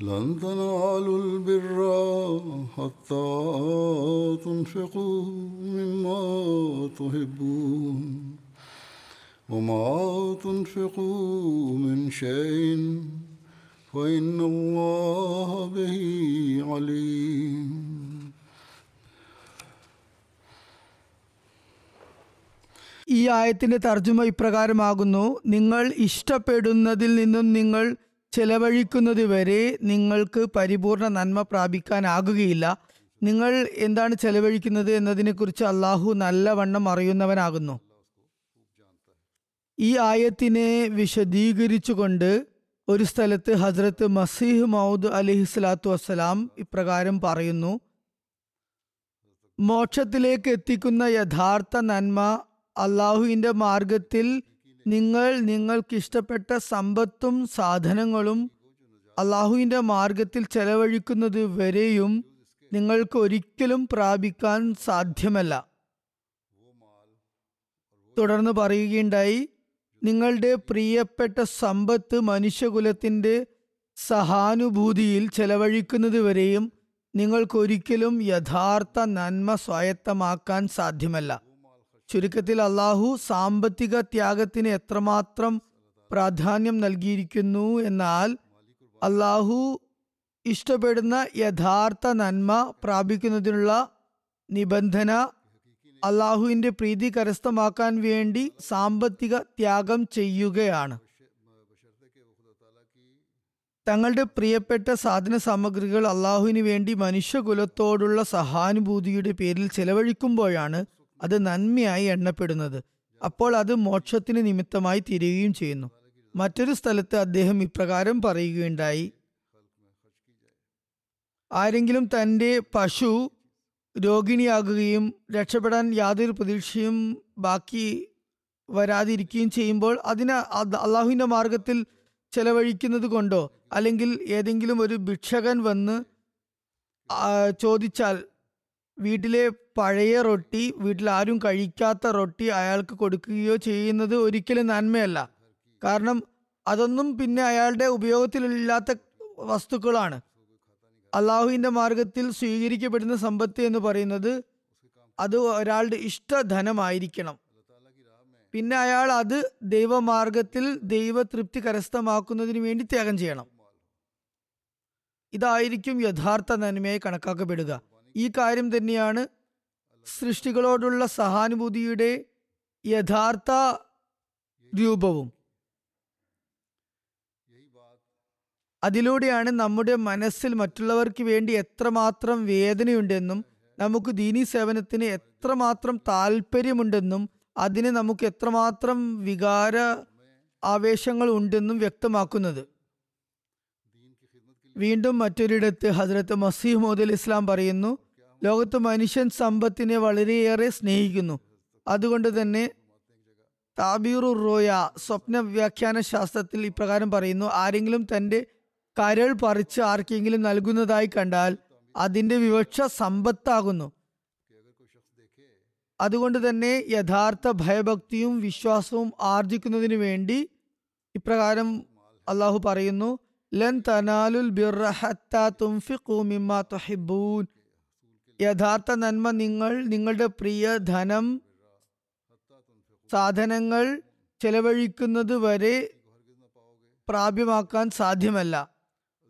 لن تنالوا البر حتى تنفقوا مما تحبون وما تنفقوا من شيء فإن الله به عليم ഈ ആയത്തിന്റെ തർജ്ജമ ഇപ്രകാരമാകുന്നു നിങ്ങൾ ഇഷ്ടപ്പെടുന്നതിൽ നിന്നും നിങ്ങൾ ചെലവഴിക്കുന്നത് വരെ നിങ്ങൾക്ക് പരിപൂർണ നന്മ പ്രാപിക്കാനാകുകയില്ല. നിങ്ങൾ എന്താണ് ചെലവഴിക്കുന്നത് എന്നതിനെക്കുറിച്ച് അള്ളാഹു നല്ലവണ്ണം അറിയുന്നവനാകുന്നു. ഈ ആയത്തിനെ വിശദീകരിച്ചുകൊണ്ട് ഒരു സ്ഥലത്ത് ഹസ്രത്ത് മസീഹ് മൗദ് അലിഹി സ്വലാത്തു വസ്സലാം ഇപ്രകാരം പറയുന്നു. മോക്ഷത്തിലേക്ക് എത്തിക്കുന്ന യഥാർത്ഥ നന്മ അള്ളാഹുവിന്റെ മാർഗത്തിൽ നിങ്ങൾ നിങ്ങൾക്കിഷ്ടപ്പെട്ട സമ്പത്തും സാധനങ്ങളും അള്ളാഹുവിന്റെ മാർഗത്തിൽ ചെലവഴിക്കുന്നത് വരെയും നിങ്ങൾക്ക് ഒരിക്കലും പ്രാപിക്കാൻ സാധ്യമല്ല. തുടർന്ന് പറയുകയുണ്ടായി നിങ്ങളുടെ പ്രിയപ്പെട്ട സമ്പത്ത് മനുഷ്യകുലത്തിന്റെ സഹാനുഭൂതിയിൽ ചെലവഴിക്കുന്നത് വരെയും നിങ്ങൾക്കൊരിക്കലും യഥാർത്ഥ നന്മ സ്വായത്തമാക്കാൻ സാധ്യമല്ല. ചുരുക്കത്തിൽ അള്ളാഹു സാമ്പത്തിക ത്യാഗത്തിന് എത്രമാത്രം പ്രാധാന്യം നൽകിയിരിക്കുന്നു എന്നാൽ അള്ളാഹു ഇഷ്ടപ്പെടുന്ന യഥാർത്ഥ നന്മ പ്രാപിക്കുന്നതിനുള്ള നിബന്ധന അള്ളാഹുവിന്റെ പ്രീതി കരസ്ഥമാക്കാൻ വേണ്ടി സാമ്പത്തിക ത്യാഗം ചെയ്യുകയാണ്. തങ്ങളുടെ പ്രിയപ്പെട്ട സാധന സാമഗ്രികൾ അള്ളാഹുവിന് വേണ്ടി മനുഷ്യകുലത്തോടുള്ള സഹാനുഭൂതിയുടെ പേരിൽ ചെലവഴിക്കുമ്പോഴാണ് അത് നന്മയായി എണ്ണപ്പെടുന്നത്. അപ്പോൾ അത് മോക്ഷത്തിന് നിമിത്തമായി തീരുകയും ചെയ്യുന്നു. മറ്റൊരു സ്ഥലത്ത് അദ്ദേഹം ഇപ്രകാരം പറയുകയുണ്ടായി. ആരെങ്കിലും തന്റെ പശു രോഗിണിയാകുകയും രക്ഷപ്പെടാൻ യാതൊരു പ്രതീക്ഷയും ബാക്കി വരാതിരിക്കുകയും ചെയ്യുമ്പോൾ അതിന് അള്ളാഹുവിന്റെ മാർഗത്തിൽ ചെലവഴിക്കുന്നത് കൊണ്ടോ? അല്ലെങ്കിൽ ഏതെങ്കിലും ഒരു ഭിക്ഷകൻ വന്ന് ചോദിച്ചാൽ വീട്ടിലെ പഴയ റൊട്ടി വീട്ടിൽ ആരും കഴിക്കാത്ത റൊട്ടി അയാൾക്ക് കൊടുക്കുകയോ ചെയ്യുന്നത് ഒരിക്കലും നന്മയല്ല. കാരണം അതൊന്നും പിന്നെ അയാളുടെ ഉപയോഗത്തിലില്ലാത്ത വസ്തുക്കളാണ്. അള്ളാഹുവിന്റെ മാർഗത്തിൽ സ്വീകരിക്കപ്പെടുന്ന സമ്പത്ത് എന്ന് പറയുന്നത് അത് ഒരാളുടെ ഇഷ്ടധനമായിരിക്കണം. പിന്നെ അയാൾ അത് ദൈവമാർഗത്തിൽ ദൈവതൃപ്തി കരസ്ഥമാക്കുന്നതിന് വേണ്ടി ത്യാഗം ചെയ്യണം. ഇതായിരിക്കും യഥാർത്ഥ നന്മയായി കണക്കാക്കപ്പെടുക. ഈ കാര്യം തന്നെയാണ് സൃഷ്ടികളോടുള്ള സഹാനുഭൂതിയുടെ യഥാർത്ഥ രൂപവും. അതിലൂടെയാണ് നമ്മുടെ മനസ്സിൽ മറ്റുള്ളവർക്ക് വേണ്ടി എത്രമാത്രം വേദനയുണ്ടെന്നും നമുക്ക് ദീനീ സേവനത്തിന് എത്രമാത്രം താല്പര്യമുണ്ടെന്നും അതിന് നമുക്ക് എത്രമാത്രം വികാര ആവേശങ്ങൾ ഉണ്ടെന്നും വ്യക്തമാക്കുന്നത്. വീണ്ടും മറ്റൊരിടത്ത് ഹസ്രത്ത് മസീഹ് മോദി ഇസ്ലാം പറയുന്നു ലോകത്ത് മനുഷ്യൻ സമ്പത്തിനെ വളരെയേറെ സ്നേഹിക്കുന്നു. അതുകൊണ്ട് തന്നെ താബീറു റോയ സ്വപ്ന വ്യാഖ്യാന ശാസ്ത്രത്തിൽ ഇപ്രകാരം പറയുന്നു ആരെങ്കിലും തന്റെ കരൾ പറിച്ച് ആർക്കെങ്കിലും നൽകുന്നതായി കണ്ടാൽ അതിന്റെ വിവക്ഷ സമ്പത്താകുന്നു. അതുകൊണ്ട് തന്നെ യഥാർത്ഥ ഭയഭക്തിയും വിശ്വാസവും ആർജിക്കുന്നതിന് വേണ്ടി ഇപ്രകാരം അള്ളാഹു പറയുന്നു ലൻ തനാലുൽ തുഹിബ്ബൂൻ. യഥാർത്ഥ നന്മ നിങ്ങൾ നിങ്ങളുടെ പ്രിയ ധനം സാധനങ്ങൾ ചെലവഴിക്കുന്നത് വരെ പ്രാപ്യമാക്കാൻ സാധ്യമല്ല.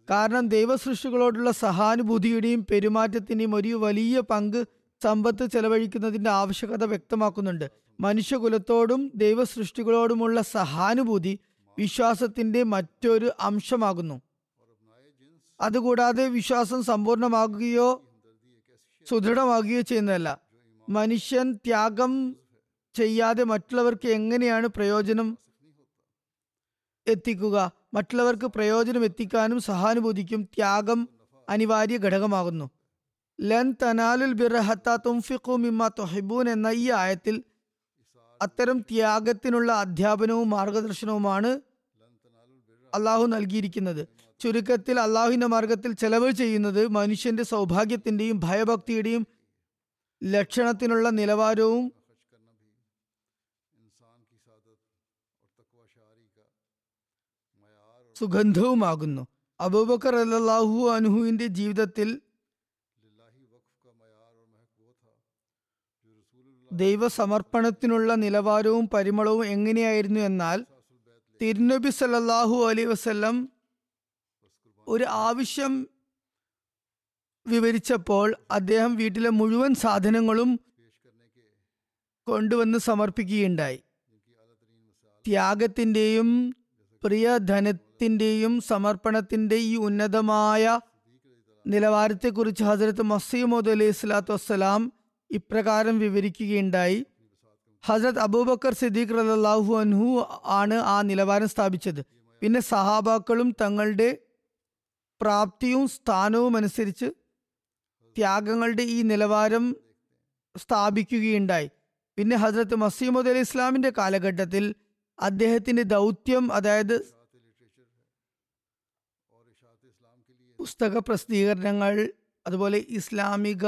കാരണം ദൈവസൃഷ്ടികളോടുള്ള സഹാനുഭൂതിയുടെയും പെരുമാറ്റത്തിന്റെയും ഒരു വലിയ പങ്ക് സമ്പത്ത് ചെലവഴിക്കുന്നതിന്റെ ആവശ്യകത വ്യക്തമാക്കുന്നുണ്ട്. മനുഷ്യകുലത്തോടും ദൈവസൃഷ്ടികളോടുമുള്ള സഹാനുഭൂതി വിശ്വാസത്തിന്റെ മറ്റൊരു അംശമാകുന്നു. അതുകൂടാതെ വിശ്വാസം സമ്പൂർണമാകുകയോ സുദൃഢമാകുകയോ ചെയ്യുന്നതല്ല. മനുഷ്യൻ ത്യാഗം ചെയ്യാതെ മറ്റുള്ളവർക്ക് എങ്ങനെയാണ് പ്രയോജനം എത്തിക്കുക? മറ്റുള്ളവർക്ക് പ്രയോജനം എത്തിക്കാനും സഹാനുഭൂതിക്കും ത്യാഗം അനിവാര്യ ഘടകമാകുന്നു. ലൻ തനാലുൽ ബിർഹത്ത തുംഫിഖു മിമ്മ തൊഹിബൂൻ എന്ന ഈ ആയത്തിൽ അത്തരം ത്യാഗത്തിനുള്ള അധ്യാപനവും മാർഗദർശനവുമാണ് അള്ളാഹു നൽകിയിരിക്കുന്നത്. ചുരുക്കത്തിൽ അള്ളാഹുവിന്റെ മാർഗത്തിൽ ചെലവ് ചെയ്യുന്നത് മനുഷ്യന്റെ സൗഭാഗ്യത്തിന്റെയും ഭയഭക്തിയുടെയും ലക്ഷണത്തിനുള്ള നിലവാരവും സുഗന്ധവുമാകുന്നു. അബൂബക്കർ അല്ലാഹു അനുഹുവിന്റെ ജീവിതത്തിൽ ദൈവസമർപ്പണത്തിനുള്ള നിലവാരവും പരിമളവും എങ്ങനെയായിരുന്നു എന്നാൽ തിരുനബി സല്ലാഹു അലൈ വസല്ലം ഒരു ആവശ്യം വിവരിച്ചപ്പോൾ അദ്ദേഹം വീട്ടിലെ മുഴുവൻ സാധനങ്ങളും കൊണ്ടുവന്ന് സമർപ്പിക്കുകയുണ്ടായി. ത്യാഗത്തിന്റെയും പ്രിയധനത്തിന്റെയും സമർപ്പണത്തിന്റെ ഈ ഉന്നതമായ നിലവാരത്തെക്കുറിച്ച് ഹസരത്ത് മസീമോദ് അലൈഹി സ്വലാത്തു വസ്സലാം ഇപ്രകാരം വിവരിക്കുകയുണ്ടായി. ഹസരത് അബൂബക്കർ സിദ്ദീഖ് റലാഹു അൻഹു ആണ് ആ നിലവാരം സ്ഥാപിച്ചത്. പിന്നെ സഹാബാക്കളും തങ്ങളുടെ പ്രാപ്തിയും സ്ഥാനവും അനുസരിച്ച് ത്യാഗങ്ങളുടെ ഈ നിലവാരം സ്ഥാപിക്കുകയുണ്ടായി. പിന്നെ ഹസ്രത്ത് മസീമുദ് അലി ഇസ്ലാമിന്റെ കാലഘട്ടത്തിൽ അദ്ദേഹത്തിന്റെ ദൗത്യം അതായത് പുസ്തക പ്രസിദ്ധീകരണങ്ങൾ അതുപോലെ ഇസ്ലാമിക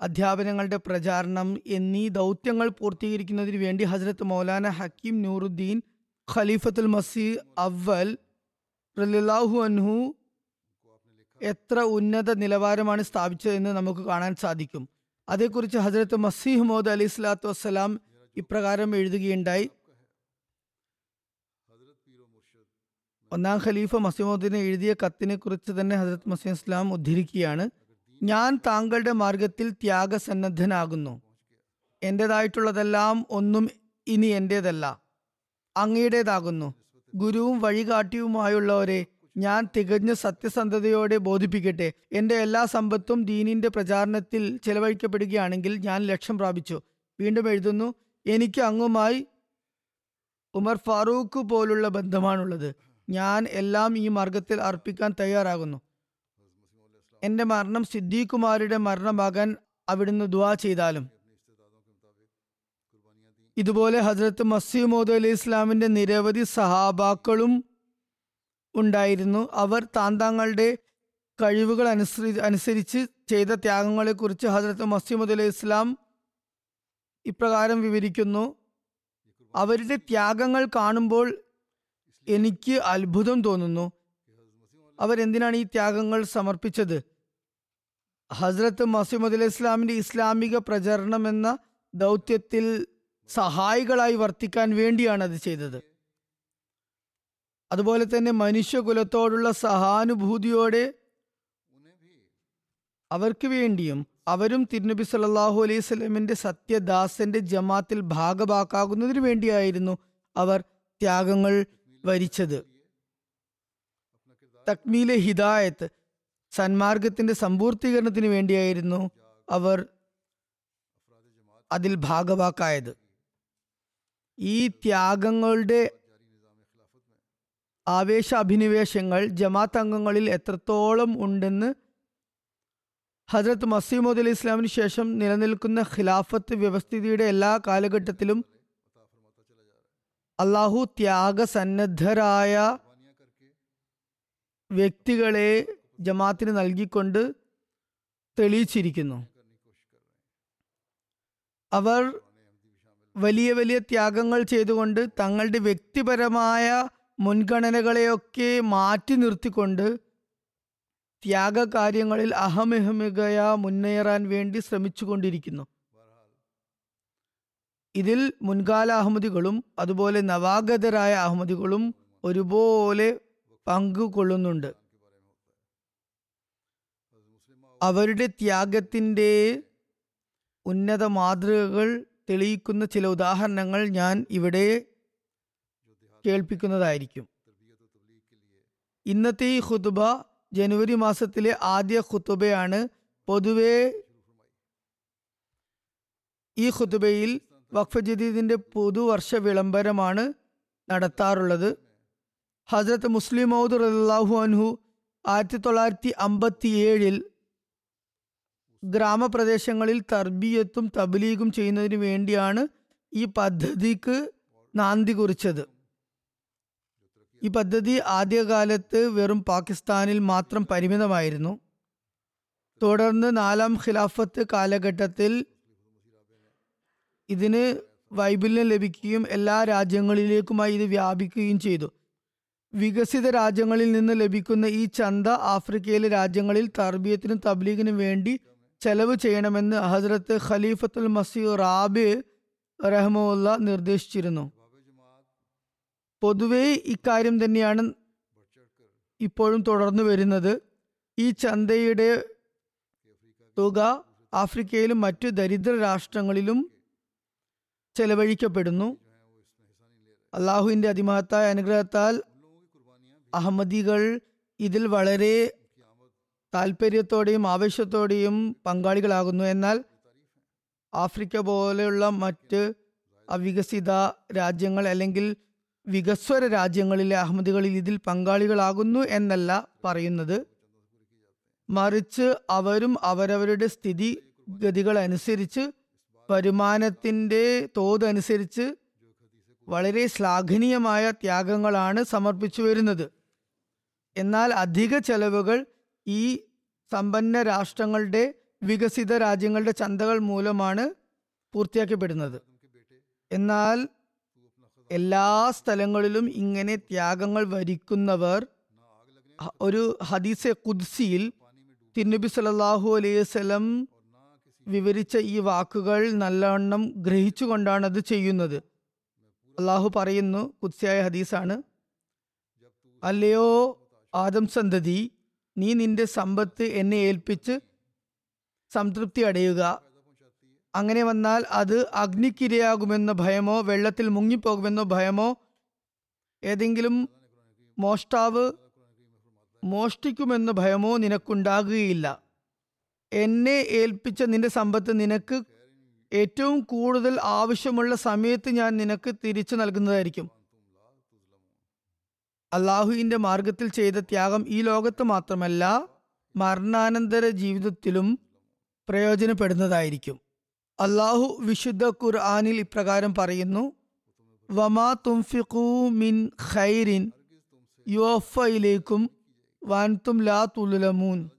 അധ്യാപനങ്ങളുടെ പ്രചാരണം എന്നീ ദൗത്യങ്ങൾ പൂർത്തീകരിക്കുന്നതിന് വേണ്ടി ഹസരത്ത് മൗലാന ഹക്കീം നൂറുദ്ദീൻ ഖലീഫത്തുൽ മസീ അവൽ റലാഹു അൻഹു എത്ര ഉന്നത നിലവാരമാണ് സ്ഥാപിച്ചതെന്ന് നമുക്ക് കാണാൻ സാധിക്കും. അതേക്കുറിച്ച് ഹസരത്ത് മസീഹ് മോദ് അലി സ്വലാത്തു വസ്സലാം ഇപ്രകാരം എഴുതുകയുണ്ടായി. ഒന്നാം ഖലീഫ മസീമോദിന് എഴുതിയ കത്തിനെ കുറിച്ച് തന്നെ ഹസരത് മസീം ഇസ്ലാം ഉദ്ധരിക്കുകയാണ്. ഞാൻ താങ്കളുടെ മാർഗത്തിൽ ത്യാഗസന്നദ്ധനാകുന്നു. എന്റേതായിട്ടുള്ളതെല്ലാം ഒന്നും ഇനി എന്റേതല്ല അങ്ങയുടേതാകുന്നു. ഗുരുവും വഴികാട്ടിയുമായുള്ളവരെ ഞാൻ തികഞ്ഞ സത്യസന്ധതയോടെ ബോധിപ്പിക്കട്ടെ. എന്റെ എല്ലാ സമ്പത്തും ദീനിന്റെ പ്രചാരണത്തിൽ ചെലവഴിക്കപ്പെടുകയാണെങ്കിൽ ഞാൻ ലക്ഷ്യം പ്രാപിച്ചു. വീണ്ടും എഴുതുന്നു എനിക്ക് അങ്ങുമായി ഉമർ ഫാറൂഖ് പോലുള്ള ബന്ധമാണുള്ളത്. ഞാൻ എല്ലാം ഈ മാർഗത്തിൽ അർപ്പിക്കാൻ തയ്യാറാകുന്നു. എന്റെ മരണം സിദ്ദീഖുമാരുടെ മരണമാകാൻ അവിടുന്ന് ദുവാ ചെയ്താലും. ഇതുപോലെ ഹജ്രത്ത് മസീമോദ് അലി ഇസ്ലാമിന്റെ നിരവധി സഹാബാക്കളും ഉണ്ടായിരുന്നു. അവർ താന്താങ്ങളുടെ കഴിവുകൾ അനുസരി അനുസരിച്ച് ചെയ്ത ത്യാഗങ്ങളെക്കുറിച്ച് ഹജ്രത്ത് മസീമദ് അലി ഇസ്ലാം ഇപ്രകാരം വിവരിക്കുന്നു. അവരുടെ ത്യാഗങ്ങൾ കാണുമ്പോൾ എനിക്ക് അത്ഭുതം തോന്നുന്നു. അവരെന്തിനാണ് ഈ ത്യാഗങ്ങൾ സമർപ്പിച്ചത്? ഹസ്രത്ത് മസീമദ് അലി ഇസ്ലാമിന്റെ ഇസ്ലാമിക പ്രചരണം എന്ന ദൗത്യത്തിൽ സഹായികളായി വർത്തിക്കാൻ വേണ്ടിയാണ് അത് ചെയ്തത്. അതുപോലെ തന്നെ മനുഷ്യകുലത്തോടുള്ള സഹാനുഭൂതിയോടെ അവർക്ക് വേണ്ടിയും അവരും തിരുനബി സല്ലാഹു അലൈഹി സ്വലമിന്റെ സത്യദാസന്റെ ജമാത്തിൽ ഭാഗഭാക്കാകുന്നതിനു വേണ്ടിയായിരുന്നു അവർ ത്യാഗങ്ങൾ വരിച്ചത്. തക്മീലെ ഹിദായത്ത് സന്മാർഗത്തിന്റെ സമ്പൂർത്തീകരണത്തിന് വേണ്ടിയായിരുന്നു അവർ അതിൽ ഭാഗവാക്കായത്. ഈ ത്യാഗങ്ങളുടെ ആവേശ അഭിനിവേശങ്ങൾ ജമാത്ത് അംഗങ്ങളിൽ എത്രത്തോളം ഉണ്ടെന്ന് ഹജ്രത്ത് മസീമോദ് അലി ഇസ്ലാമിന് ശേഷം നിലനിൽക്കുന്ന ഖിലാഫത്ത് വ്യവസ്ഥിതിയുടെ എല്ലാ കാലഘട്ടത്തിലും അള്ളാഹു ത്യാഗസന്നദ്ധരായ വ്യക്തികളെ ജമാഅത്തിന് നൽകിക്കൊണ്ട് തെളിയിച്ചിരിക്കുന്നു. അവർ വലിയ വലിയ ത്യാഗങ്ങൾ ചെയ്തുകൊണ്ട് തങ്ങളുടെ വ്യക്തിപരമായ മുൻഗണനകളെയൊക്കെ മാറ്റി നിർത്തിക്കൊണ്ട് ത്യാഗകാര്യങ്ങളിൽ അഹമിഹമികയ മുന്നേറാൻ വേണ്ടി ശ്രമിച്ചുകൊണ്ടിരിക്കുന്നു. ഇതിൽ മുൻകാല അഹമ്മദികളും അതുപോലെ നവാഗതരായ അഹമ്മദികളും ഒരുപോലെ പങ്കുകൊള്ളുന്നുണ്ട്. അവരുടെ ത്യാഗത്തിന്റെ ഉന്നത മാതൃകകൾ തെളിയിക്കുന്ന ചില ഉദാഹരണങ്ങൾ ഞാൻ ഇവിടെ കേൾപ്പിക്കുന്നതായിരിക്കും. ഇന്നത്തെ ഈ ഖുതുബ ജനുവരി മാസത്തിലെ ആദ്യ ഖുതുബയാണ് പൊതുവെ ഈ ഖുതുബയിൽ വഖഫ് ജദീദിന്റെ പുതുവർഷ വിളംബരമാണ് നടത്താറുള്ളത്. ഹസ്രത്ത് മുസ്ലിം മൗദ് റലാഹു അൻഹു ആയിരത്തി തൊള്ളായിരത്തി അമ്പത്തി ഏഴിൽ ഗ്രാമപ്രദേശങ്ങളിൽ തർബീയത്തും തബ്ലീഗും ചെയ്യുന്നതിന് വേണ്ടിയാണ് ഈ പദ്ധതിക്ക് നാന്തി കുറിച്ചത്. ഈ പദ്ധതി ആദ്യകാലത്ത് വെറും പാകിസ്ഥാനിൽ മാത്രം പരിമിതമായിരുന്നു. തുടർന്ന് നാലാം ഖിലാഫത്ത് കാലഘട്ടത്തിൽ ഇതിന് വൈബല്യം ലഭിക്കുകയും എല്ലാ രാജ്യങ്ങളിലേക്കുമായി ഇത് വ്യാപിക്കുകയും ചെയ്തു. വികസിത രാജ്യങ്ങളിൽ നിന്ന് ലഭിക്കുന്ന ഈ ചന്ത ആഫ്രിക്കയിലെ രാജ്യങ്ങളിൽ തർബീയത്തിനും തബ്ലീഗിനും വേണ്ടി ചെലവ് ചെയ്യണമെന്ന് ഹസ്രത്ത് ഖലീഫത്തുൽ മസി റാബി റഹ്മുല്ല നിർദ്ദേശിച്ചിരുന്നു. പൊതുവെ ഇക്കാര്യം തന്നെയാണ് ഇപ്പോഴും തുടർന്നു വരുന്നത്. ഈ ചന്തയുടെ തുക ആഫ്രിക്കയിലും മറ്റു ദരിദ്ര രാഷ്ട്രങ്ങളിലും ചെലവഴിക്കപ്പെടുന്നു. അള്ളാഹുവിന്റെ അതിമഹത്തായ അനുഗ്രഹത്താൽ അഹമ്മദികൾ ഇതിൽ വളരെ താല്പര്യത്തോടെയും ആവേശത്തോടെയും പങ്കാളികളാകുന്നു. എന്നാൽ ആഫ്രിക്ക പോലെയുള്ള മറ്റ് അവികസിത രാജ്യങ്ങൾ അല്ലെങ്കിൽ വികസ്വര രാജ്യങ്ങളിലെ അഹമ്മദികളിൽ ഇതിൽ പങ്കാളികളാകുന്നു എന്നല്ല പറയുന്നത്. മറിച്ച് അവരും അവരവരുടെ സ്ഥിതി ഗതികൾ അനുസരിച്ച് വരുമാനത്തിന്റെ തോതനുസരിച്ച് വളരെ ശ്ലാഘനീയമായ ത്യാഗങ്ങളാണ് സമർപ്പിച്ചു വരുന്നത്. എന്നാൽ അധിക ചെലവുകൾ ഈ സമ്പന്ന രാഷ്ട്രങ്ങളുടെ വികസിത രാജ്യങ്ങളുടെ ചന്തകൾ മൂലമാണ് പൂർത്തിയാക്കപ്പെടുന്നത്. എന്നാൽ എല്ലാ സ്ഥലങ്ങളിലും ഇങ്ങനെ ത്യാഗങ്ങൾ വരിക്കുന്നവർ ഒരു ഹദീസെ കുദ്സിയിൽ തിരുനബി സല്ലല്ലാഹു അലൈഹി സ്വലം വിവരിച്ച ഈ വാക്കുകൾ നല്ലവണ്ണം ഗ്രഹിച്ചുകൊണ്ടാണ് അത് ചെയ്യുന്നത്. അള്ളാഹു പറയുന്നു കുദ്സിയായ ഹദീസാണ് അല്ലയോ ആദം സന്തതി നീ നിന്റെ സമ്പത്ത് എന്നെ ഏൽപ്പിച്ച് സംതൃപ്തി അടയുക. അങ്ങനെ വന്നാൽ അത് അഗ്നിക്കിരയാകുമെന്ന ഭയമോ വെള്ളത്തിൽ മുങ്ങിപ്പോകുമെന്ന ഭയമോ ഏതെങ്കിലും മോഷ്ടാവ് മോഷ്ടിക്കുമെന്ന ഭയമോ നിനക്കുണ്ടാകുകയില്ല. എന്നെ ഏൽപ്പിച്ച നിന്റെ സമ്പത്ത് നിനക്ക് ഏറ്റവും കൂടുതൽ ആവശ്യമുള്ള സമയത്ത് ഞാൻ നിനക്ക് തിരിച്ചു നൽകുന്നതായിരിക്കും. അള്ളാഹുവിന്റെ മാർഗത്തിൽ ചെയ്ത ത്യാഗം ഈ ലോകത്ത് മാത്രമല്ല മരണാനന്തര ജീവിതത്തിലും പ്രയോജനപ്പെടുന്നതായിരിക്കും. അള്ളാഹു വിശുദ്ധ ഖുർആാനിൽ ഇപ്രകാരം പറയുന്നു വമാ തുംഫിഖു മിൻ ഖൈറിൻ യുഫയിലേക്കും വാൻതും ലാ തുലമൂൻ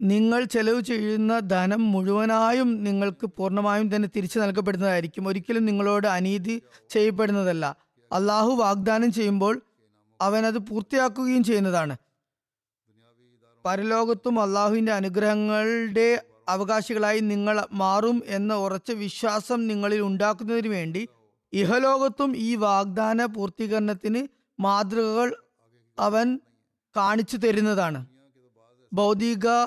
നിങ്ങൾ ചെലവ് ചെയ്യുന്ന ധനം മുഴുവനായും നിങ്ങൾക്ക് പൂർണമായും തന്നെ തിരിച്ചു നൽകപ്പെടുന്നതായിരിക്കും. ഒരിക്കലും നിങ്ങളോട് അനീതി ചെയ്യപ്പെടുന്നതല്ല. അള്ളാഹു വാഗ്ദാനം ചെയ്യുമ്പോൾ അവൻ അത് പൂർത്തിയാക്കുകയും ചെയ്യുന്നതാണ്. പരലോകത്തും അള്ളാഹുവിന്റെ അനുഗ്രഹങ്ങളുടെ അവകാശികളായി നിങ്ങൾ മാറും എന്ന ഉറച്ച വിശ്വാസം നിങ്ങളിൽ ഉണ്ടാക്കുന്നതിന് വേണ്ടി ഇഹലോകത്തും ഈ വാഗ്ദാന പൂർത്തീകരണത്തിന് മാതൃകകൾ അവൻ കാണിച്ചു തരുന്നതാണ്. ഭൗതിക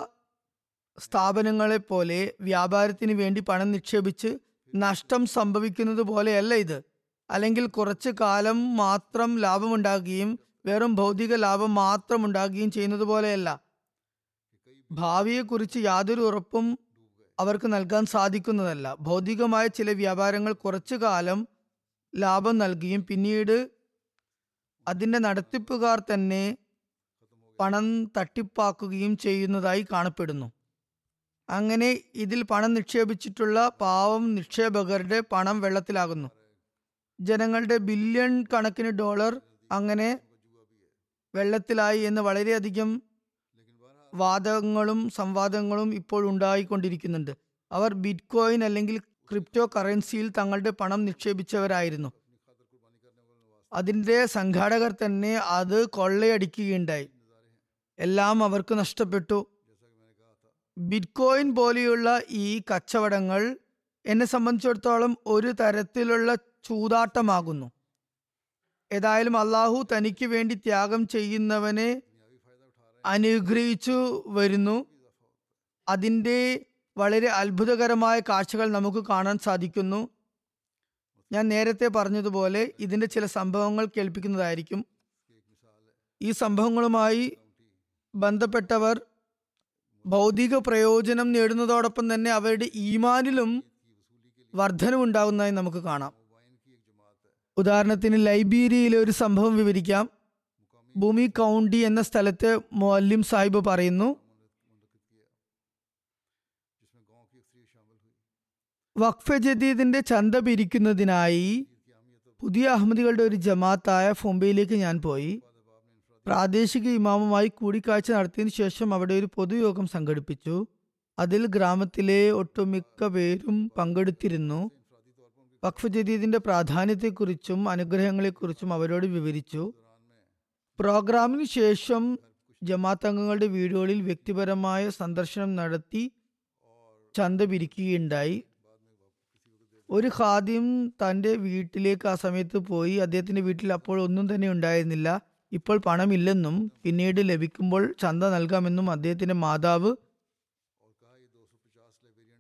സ്ഥാപനങ്ങളെ പോലെ വ്യാപാരത്തിന് വേണ്ടി പണം നിക്ഷേപിച്ച് നഷ്ടം സംഭവിക്കുന്നത് പോലെയല്ല ഇത്. അല്ലെങ്കിൽ കുറച്ച് കാലം മാത്രം ലാഭമുണ്ടാകുകയും വെറും ഭൗതിക ലാഭം മാത്രം ഉണ്ടാകുകയും ചെയ്യുന്നത് പോലെയല്ല ഭാവിയെക്കുറിച്ച് യാതൊരു ഉറപ്പും അവർക്ക് നൽകാൻ സാധിക്കുന്നതല്ല. ഭൗതികമായ ചില വ്യാപാരങ്ങൾ കുറച്ചു കാലം ലാഭം നൽകുകയും പിന്നീട് അതിന്റെ നടത്തിപ്പുകാർ തന്നെ പണം തട്ടിപ്പാക്കുകയും ചെയ്യുന്നതായി കാണപ്പെടുന്നു. അങ്ങനെ ഇതിൽ പണം നിക്ഷേപിച്ചിട്ടുള്ള പാവം നിക്ഷേപകരുടെ പണം വെള്ളത്തിലാകുന്നു. ജനങ്ങളുടെ ബില്യൺ കണക്കിന് ഡോളർ അങ്ങനെ വെള്ളത്തിലായി എന്ന് വളരെയധികം വാദങ്ങളും സംവാദങ്ങളും ഇപ്പോൾ ഉണ്ടായിക്കൊണ്ടിരിക്കുന്നുണ്ട്. അവർ ബിറ്റ് കോയിൻ അല്ലെങ്കിൽ ക്രിപ്റ്റോ കറൻസിയിൽ തങ്ങളുടെ പണം നിക്ഷേപിച്ചവരായിരുന്നു. അതിന്റെ സംഘാടകർ തന്നെ അത് കൊള്ളയടിക്കുകയുണ്ടായി. എല്ലാം അവർക്ക് നഷ്ടപ്പെട്ടു. ബിറ്റ്കോയിൻ പോലെയുള്ള ഈ കച്ചവടങ്ങൾ എന്നെ സംബന്ധിച്ചിടത്തോളം ഒരു തരത്തിലുള്ള ചൂതാട്ടമാകുന്നു. ഏതായാലും അള്ളാഹു തനിക്ക് വേണ്ടി ത്യാഗം ചെയ്യുന്നവനെ അനുഗ്രഹിച്ചു വരുന്നു. അതിന്റെ വളരെ അത്ഭുതകരമായ കാഴ്ചകൾ നമുക്ക് കാണാൻ സാധിക്കുന്നു. ഞാൻ നേരത്തെ പറഞ്ഞതുപോലെ ഇതിന്റെ ചില സംഭവങ്ങൾ കേൾപ്പിക്കുന്നതായിരിക്കും. ഈ സംഭവങ്ങളുമായി ബന്ധപ്പെട്ടവർ ഭൗതിക പ്രയോജനം നേടുന്നതോടൊപ്പം തന്നെ അവരുടെ ഈമാനിലും വർധനമുണ്ടാകുന്നതായി നമുക്ക് കാണാം. ഉദാഹരണത്തിന് ലൈബീരിയയിലെ ഒരു സംഭവം വിവരിക്കാം. ഭൂമി കൗണ്ടി എന്ന സ്ഥലത്ത് മൊല്ലിം സാഹിബ് പറയുന്നു വഖഫ് ജദീദിന്റെ ചന്ത പിരിക്കുന്നതിനായി പുതിയ അഹമ്മദികളുടെ ഒരു ജമാഅത്തായ ഫുംബയിലേക്ക് ഞാൻ പോയി. പ്രാദേശിക ഇമാമുമായി കൂടിക്കാഴ്ച നടത്തിയതിനു ശേഷം അവിടെ ഒരു പൊതുയോഗം സംഘടിപ്പിച്ചു. അതിൽ ഗ്രാമത്തിലെ ഒട്ടുമിക്ക പേരും പങ്കെടുത്തിരുന്നു. വഖഫ് ജദീദിന്റെ പ്രാധാന്യത്തെക്കുറിച്ചും അനുഗ്രഹങ്ങളെക്കുറിച്ചും അവരോട് വിവരിച്ചു. പ്രോഗ്രാമിന് ശേഷം ജമാഅത്ത് അംഗങ്ങളുടെ വീടുകളിൽ വ്യക്തിപരമായ സന്ദർശനം നടത്തി ചന്ത പിരിക്കുകയുണ്ടായി. ഒരു ഖാദിം തന്റെ വീട്ടിലേക്ക് ആ സമയത്ത് പോയി. അദ്ദേഹത്തിന്റെ വീട്ടിൽ അപ്പോൾ ഒന്നും തന്നെ ഉണ്ടായിരുന്നില്ല. ഇപ്പോൾ പണമില്ലെന്നും പിന്നീട് ലഭിക്കുമ്പോൾ ചന്ത നൽകാമെന്നും അദ്ദേഹത്തിന്റെ മാതാവ്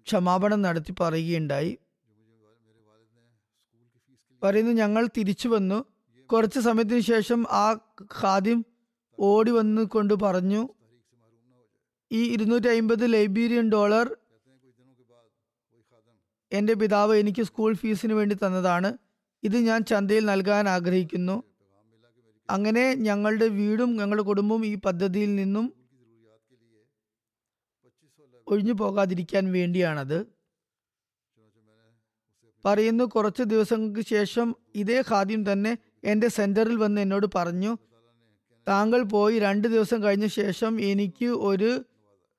ക്ഷമാപണം നടത്തി പറയുകയുണ്ടായി. പറയുന്നു ഞങ്ങൾ തിരിച്ചു വന്നു. കുറച്ച് സമയത്തിന് ശേഷം ആ ഖാദിം ഓടി വന്നു കൊണ്ട് പറഞ്ഞു ഈ ഇരുന്നൂറ്റി അമ്പത് ലൈബീരിയൻ ഡോളർ എന്റെ പിതാവ് എനിക്ക് സ്കൂൾ ഫീസിന് വേണ്ടി തന്നതാണ്. ഇത് ഞാൻ ചന്തയിൽ നൽകാൻ ആഗ്രഹിക്കുന്നു. അങ്ങനെ ഞങ്ങളുടെ വീടും ഞങ്ങളുടെ കുടുംബവും ഈ പദ്ധതിയിൽ നിന്നും ഒഴിഞ്ഞു പോകാതിരിക്കാൻ വേണ്ടിയാണത്. പറയുന്നു കുറച്ച് ദിവസങ്ങൾക്ക് ശേഷം ഇതേ ഖാദ്യം തന്നെ എന്റെ സെന്ററിൽ വന്ന് എന്നോട് പറഞ്ഞു താങ്കൾ പോയി രണ്ട് ദിവസം കഴിഞ്ഞ ശേഷം എനിക്ക് ഒരു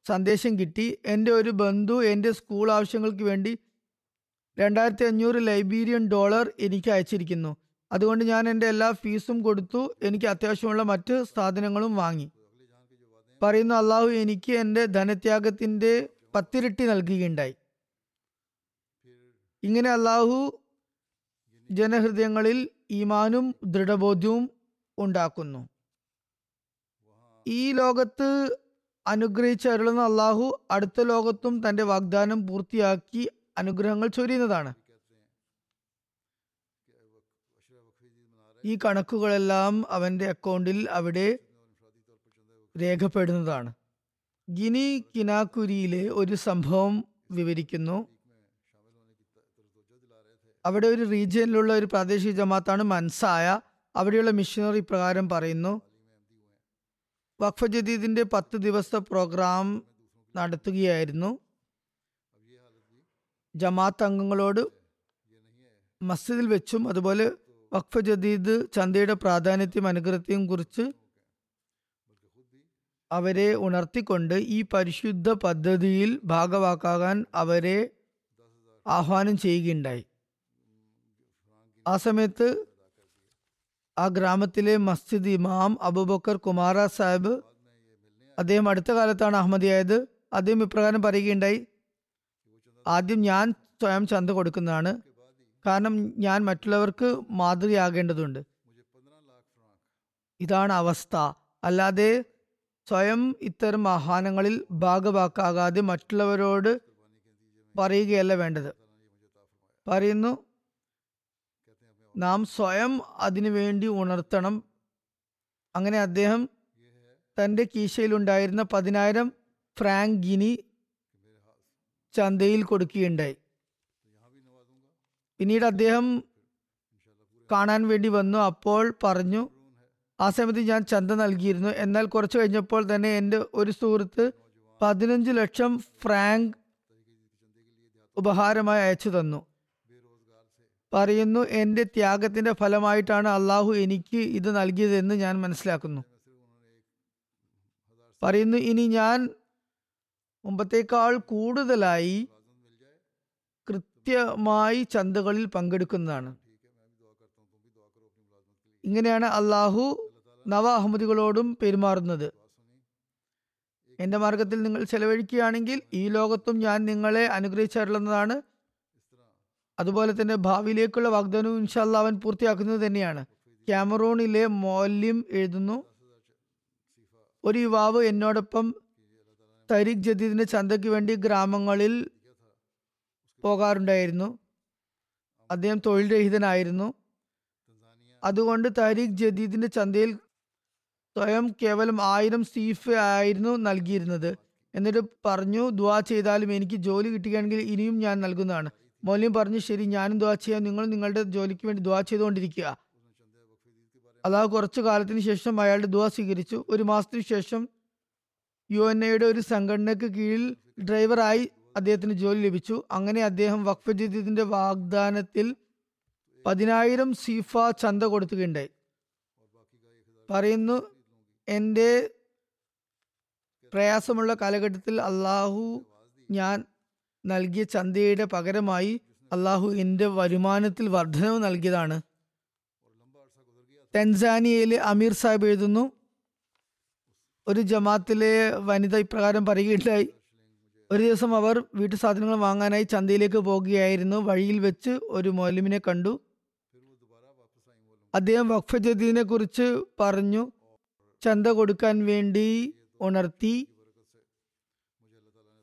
സന്ദേശം കിട്ടി. എന്റെ ഒരു ബന്ധു എന്റെ സ്കൂൾ ആവശ്യങ്ങൾക്ക് വേണ്ടി രണ്ടായിരത്തി അഞ്ഞൂറ് ലൈബീരിയൻ ഡോളർ എനിക്ക് അയച്ചിരിക്കുന്നു. അതുകൊണ്ട് ഞാൻ എന്റെ എല്ലാ ഫീസും കൊടുത്തു. എനിക്ക് അത്യാവശ്യമുള്ള മറ്റ് സാധനങ്ങളും വാങ്ങി. പറയുന്നു അള്ളാഹു എനിക്ക് എന്റെ ധനത്യാഗത്തിന്റെ പത്തിരട്ടി നൽകുകയുണ്ടായി. ഇങ്ങനെ അള്ളാഹു ജനഹൃദയങ്ങളിൽ ഈമാനും ദൃഢബോധ്യവും ഉണ്ടാക്കുന്നു. ഈ ലോകത്ത് അനുഗ്രഹിച്ച് അരുളുന്ന അള്ളാഹു അടുത്ത ലോകത്തും തന്റെ വാഗ്ദാനം പൂർത്തിയാക്കി അനുഗ്രഹങ്ങൾ ചൊരിയുന്നതാണ്. ഈ കണക്കുകളെല്ലാം അവന്റെ അക്കൗണ്ടിൽ അവിടെ രേഖപ്പെടുന്നതാണ്. ഗിനി കിനാക്കുരിയിലെ ഒരു സംഭവം വിവരിക്കുന്നു. അവിടെ ഒരു റീജിയനിലുള്ള ഒരു പ്രാദേശിക ജമാത്താണ് മൻസായ. അവിടെയുള്ള മിഷനറി പ്രകാരം പറയുന്നു. വഖഫ് ജദീദിന്റെ പത്ത് ദിവസത്തെ പ്രോഗ്രാം നടത്തുകയായിരുന്നു. ജമാഅത്ത് അംഗങ്ങളോട് മസ്ജിദിൽ വെച്ചും അതുപോലെ വഖഫ് ജദീദ് ചന്തയുടെ പ്രാധാന്യത്തെയും അനുഗ്രഹത്തെയും കുറിച്ച് അവരെ ഉണർത്തിക്കൊണ്ട് ഈ പരിശുദ്ധ പദ്ധതിയിൽ ഭാഗവാക്കാകാൻ അവരെ ആഹ്വാനം ചെയ്യുകയുണ്ടായി. ആ സമയത്ത് ആ ഗ്രാമത്തിലെ മസ്ജിദ് ഇമാം അബുബക്കർ കുമാര സാഹിബ് അദ്ദേഹം അടുത്ത കാലത്താണ് അഹമ്മദിയായത്. അദ്ദേഹം ഇപ്രകാരം പറയുകയുണ്ടായി ആദ്യം ഞാൻ സ്വയം ചന്ത കൊടുക്കുന്നതാണ്. കാരണം ഞാൻ മറ്റുള്ളവർക്ക് മാതൃകയാകേണ്ടതുണ്ട്. ഇതാണ് അവസ്ഥ. അല്ലാതെ സ്വയം ഇത്തരം ആഹ്വാനങ്ങളിൽ ഭാഗവാക്കാകാതെ മറ്റുള്ളവരോട് പറയുകയല്ല വേണ്ടത്. പറയുന്നു നാം സ്വയം അതിനു വേണ്ടി ഉണർത്തണം. അങ്ങനെ അദ്ദേഹം തന്റെ കീശയിലുണ്ടായിരുന്ന പതിനായിരം ഫ്രാങ്ക് ഗിനി ചന്തയിൽ കൊടുക്കുകയുണ്ടായി. പിന്നീട് അദ്ദേഹം കാണാൻ വേണ്ടി വന്നു. അപ്പോൾ പറഞ്ഞു ആ സമയത്ത് ഞാൻ ചന്ത നൽകിയിരുന്നു. എന്നാൽ കുറച്ച് കഴിഞ്ഞപ്പോൾ തന്നെ എന്റെ ഒരു സുഹൃത്ത് പതിനഞ്ച് ലക്ഷം ഫ്രാങ്ക് ഉപഹാരമായി അയച്ചു തന്നു. പറയുന്നു എന്റെ ത്യാഗത്തിന്റെ ഫലമായിട്ടാണ് അള്ളാഹു എനിക്ക് ഇത് നൽകിയതെന്ന് ഞാൻ മനസ്സിലാക്കുന്നു. പറയുന്നു ഇനി ഞാൻ മുമ്പത്തേക്കാൾ കൂടുതലായി കൃത്യമായി ചന്തകളിൽ പങ്കെടുക്കുന്നതാണ്. ഇങ്ങനെയാണ് അള്ളാഹു നവ അഹമ്മദികളോടും പെരുമാറുന്നത്. എന്റെ മാർഗത്തിൽ നിങ്ങൾ ചെലവഴിക്കുകയാണെങ്കിൽ ഈ ലോകത്തും ഞാൻ നിങ്ങളെ അനുഗ്രഹിച്ചരുളുന്നതാണ് അതുപോലെ തന്നെ ഭാവിയിലേക്കുള്ള വാഗ്ദാനവും ഇൻഷാല്ല അവൻ പൂർത്തിയാക്കുന്നത് തന്നെയാണ്. ക്യാമറൂണിലെ മോല്യം എഴുതുന്നു. ഒരു യുവാവ് എന്നോടൊപ്പം തരീഖ് ജദീദിന്റെ ചന്തയ്ക്ക് വേണ്ടി ഗ്രാമങ്ങളിൽ പോകാറുണ്ടായിരുന്നു. അദ്ദേഹം തൊഴിൽ രഹിതനായിരുന്നു അതുകൊണ്ട് തരിഖ് ജദീദിന്റെ ചന്തയിൽ സ്വയം കേവലം ആയിരം സീഫ് ആയിരുന്നു നൽകിയിരുന്നത്. എന്നിട്ട് പറഞ്ഞു ദ്വാ ചെയ്താലും എനിക്ക് ജോലി കിട്ടുകയാണെങ്കിൽ ഇനിയും ഞാൻ നൽകുന്നതാണ്. മൗല്യം പറഞ്ഞു ശരി ഞാനും ദ്വാ ചെയ്യാം. നിങ്ങൾ നിങ്ങളുടെ ജോലിക്ക് വേണ്ടി ദ്വാ ചെയ്തുകൊണ്ടിരിക്കുക. അള്ളാഹു കുറച്ചു കാലത്തിന് ശേഷം അയാളുടെ ദ്വാ സ്വീകരിച്ചു. ഒരു മാസത്തിന് ശേഷം യു എൻ എയുടെ ഒരു സംഘടനയ്ക്ക് കീഴിൽ ഡ്രൈവറായി അദ്ദേഹത്തിന് ജോലി ലഭിച്ചു. അങ്ങനെ അദ്ദേഹം വഖഫ് ജദീദിന്റെ വാഗ്ദാനത്തിൽ പതിനായിരം സീഫ ചന്ത കൊടുക്കുകയുണ്ടായി പറയുന്നു എന്റെ പ്രയാസമുള്ള കാലഘട്ടത്തിൽ അള്ളാഹു ഞാൻ നൽകിയ ചന്തയുടെ പകരമായി അള്ളാഹു എന്റെ വരുമാനത്തിൽ വർധനവ് നൽകിയതാണ്. തെൻസാനിയയിലെ അമീർ സാഹിബ് എഴുതുന്നു ഒരു ജമാത്തിലെ വനിത ഇപ്രകാരം പറയുകയുണ്ടായി. ഒരു ദിവസം അവർ വീട്ടു സാധനങ്ങൾ വാങ്ങാനായി ചന്തയിലേക്ക് പോകുകയായിരുന്നു. വഴിയിൽ വെച്ച് ഒരു മൗലമിനെ കണ്ടു. അദ്ദേഹം വഖഫ് ജദീദിനെ കുറിച്ച് പറഞ്ഞു ചന്ത കൊടുക്കാൻ വേണ്ടി ഉണർത്തി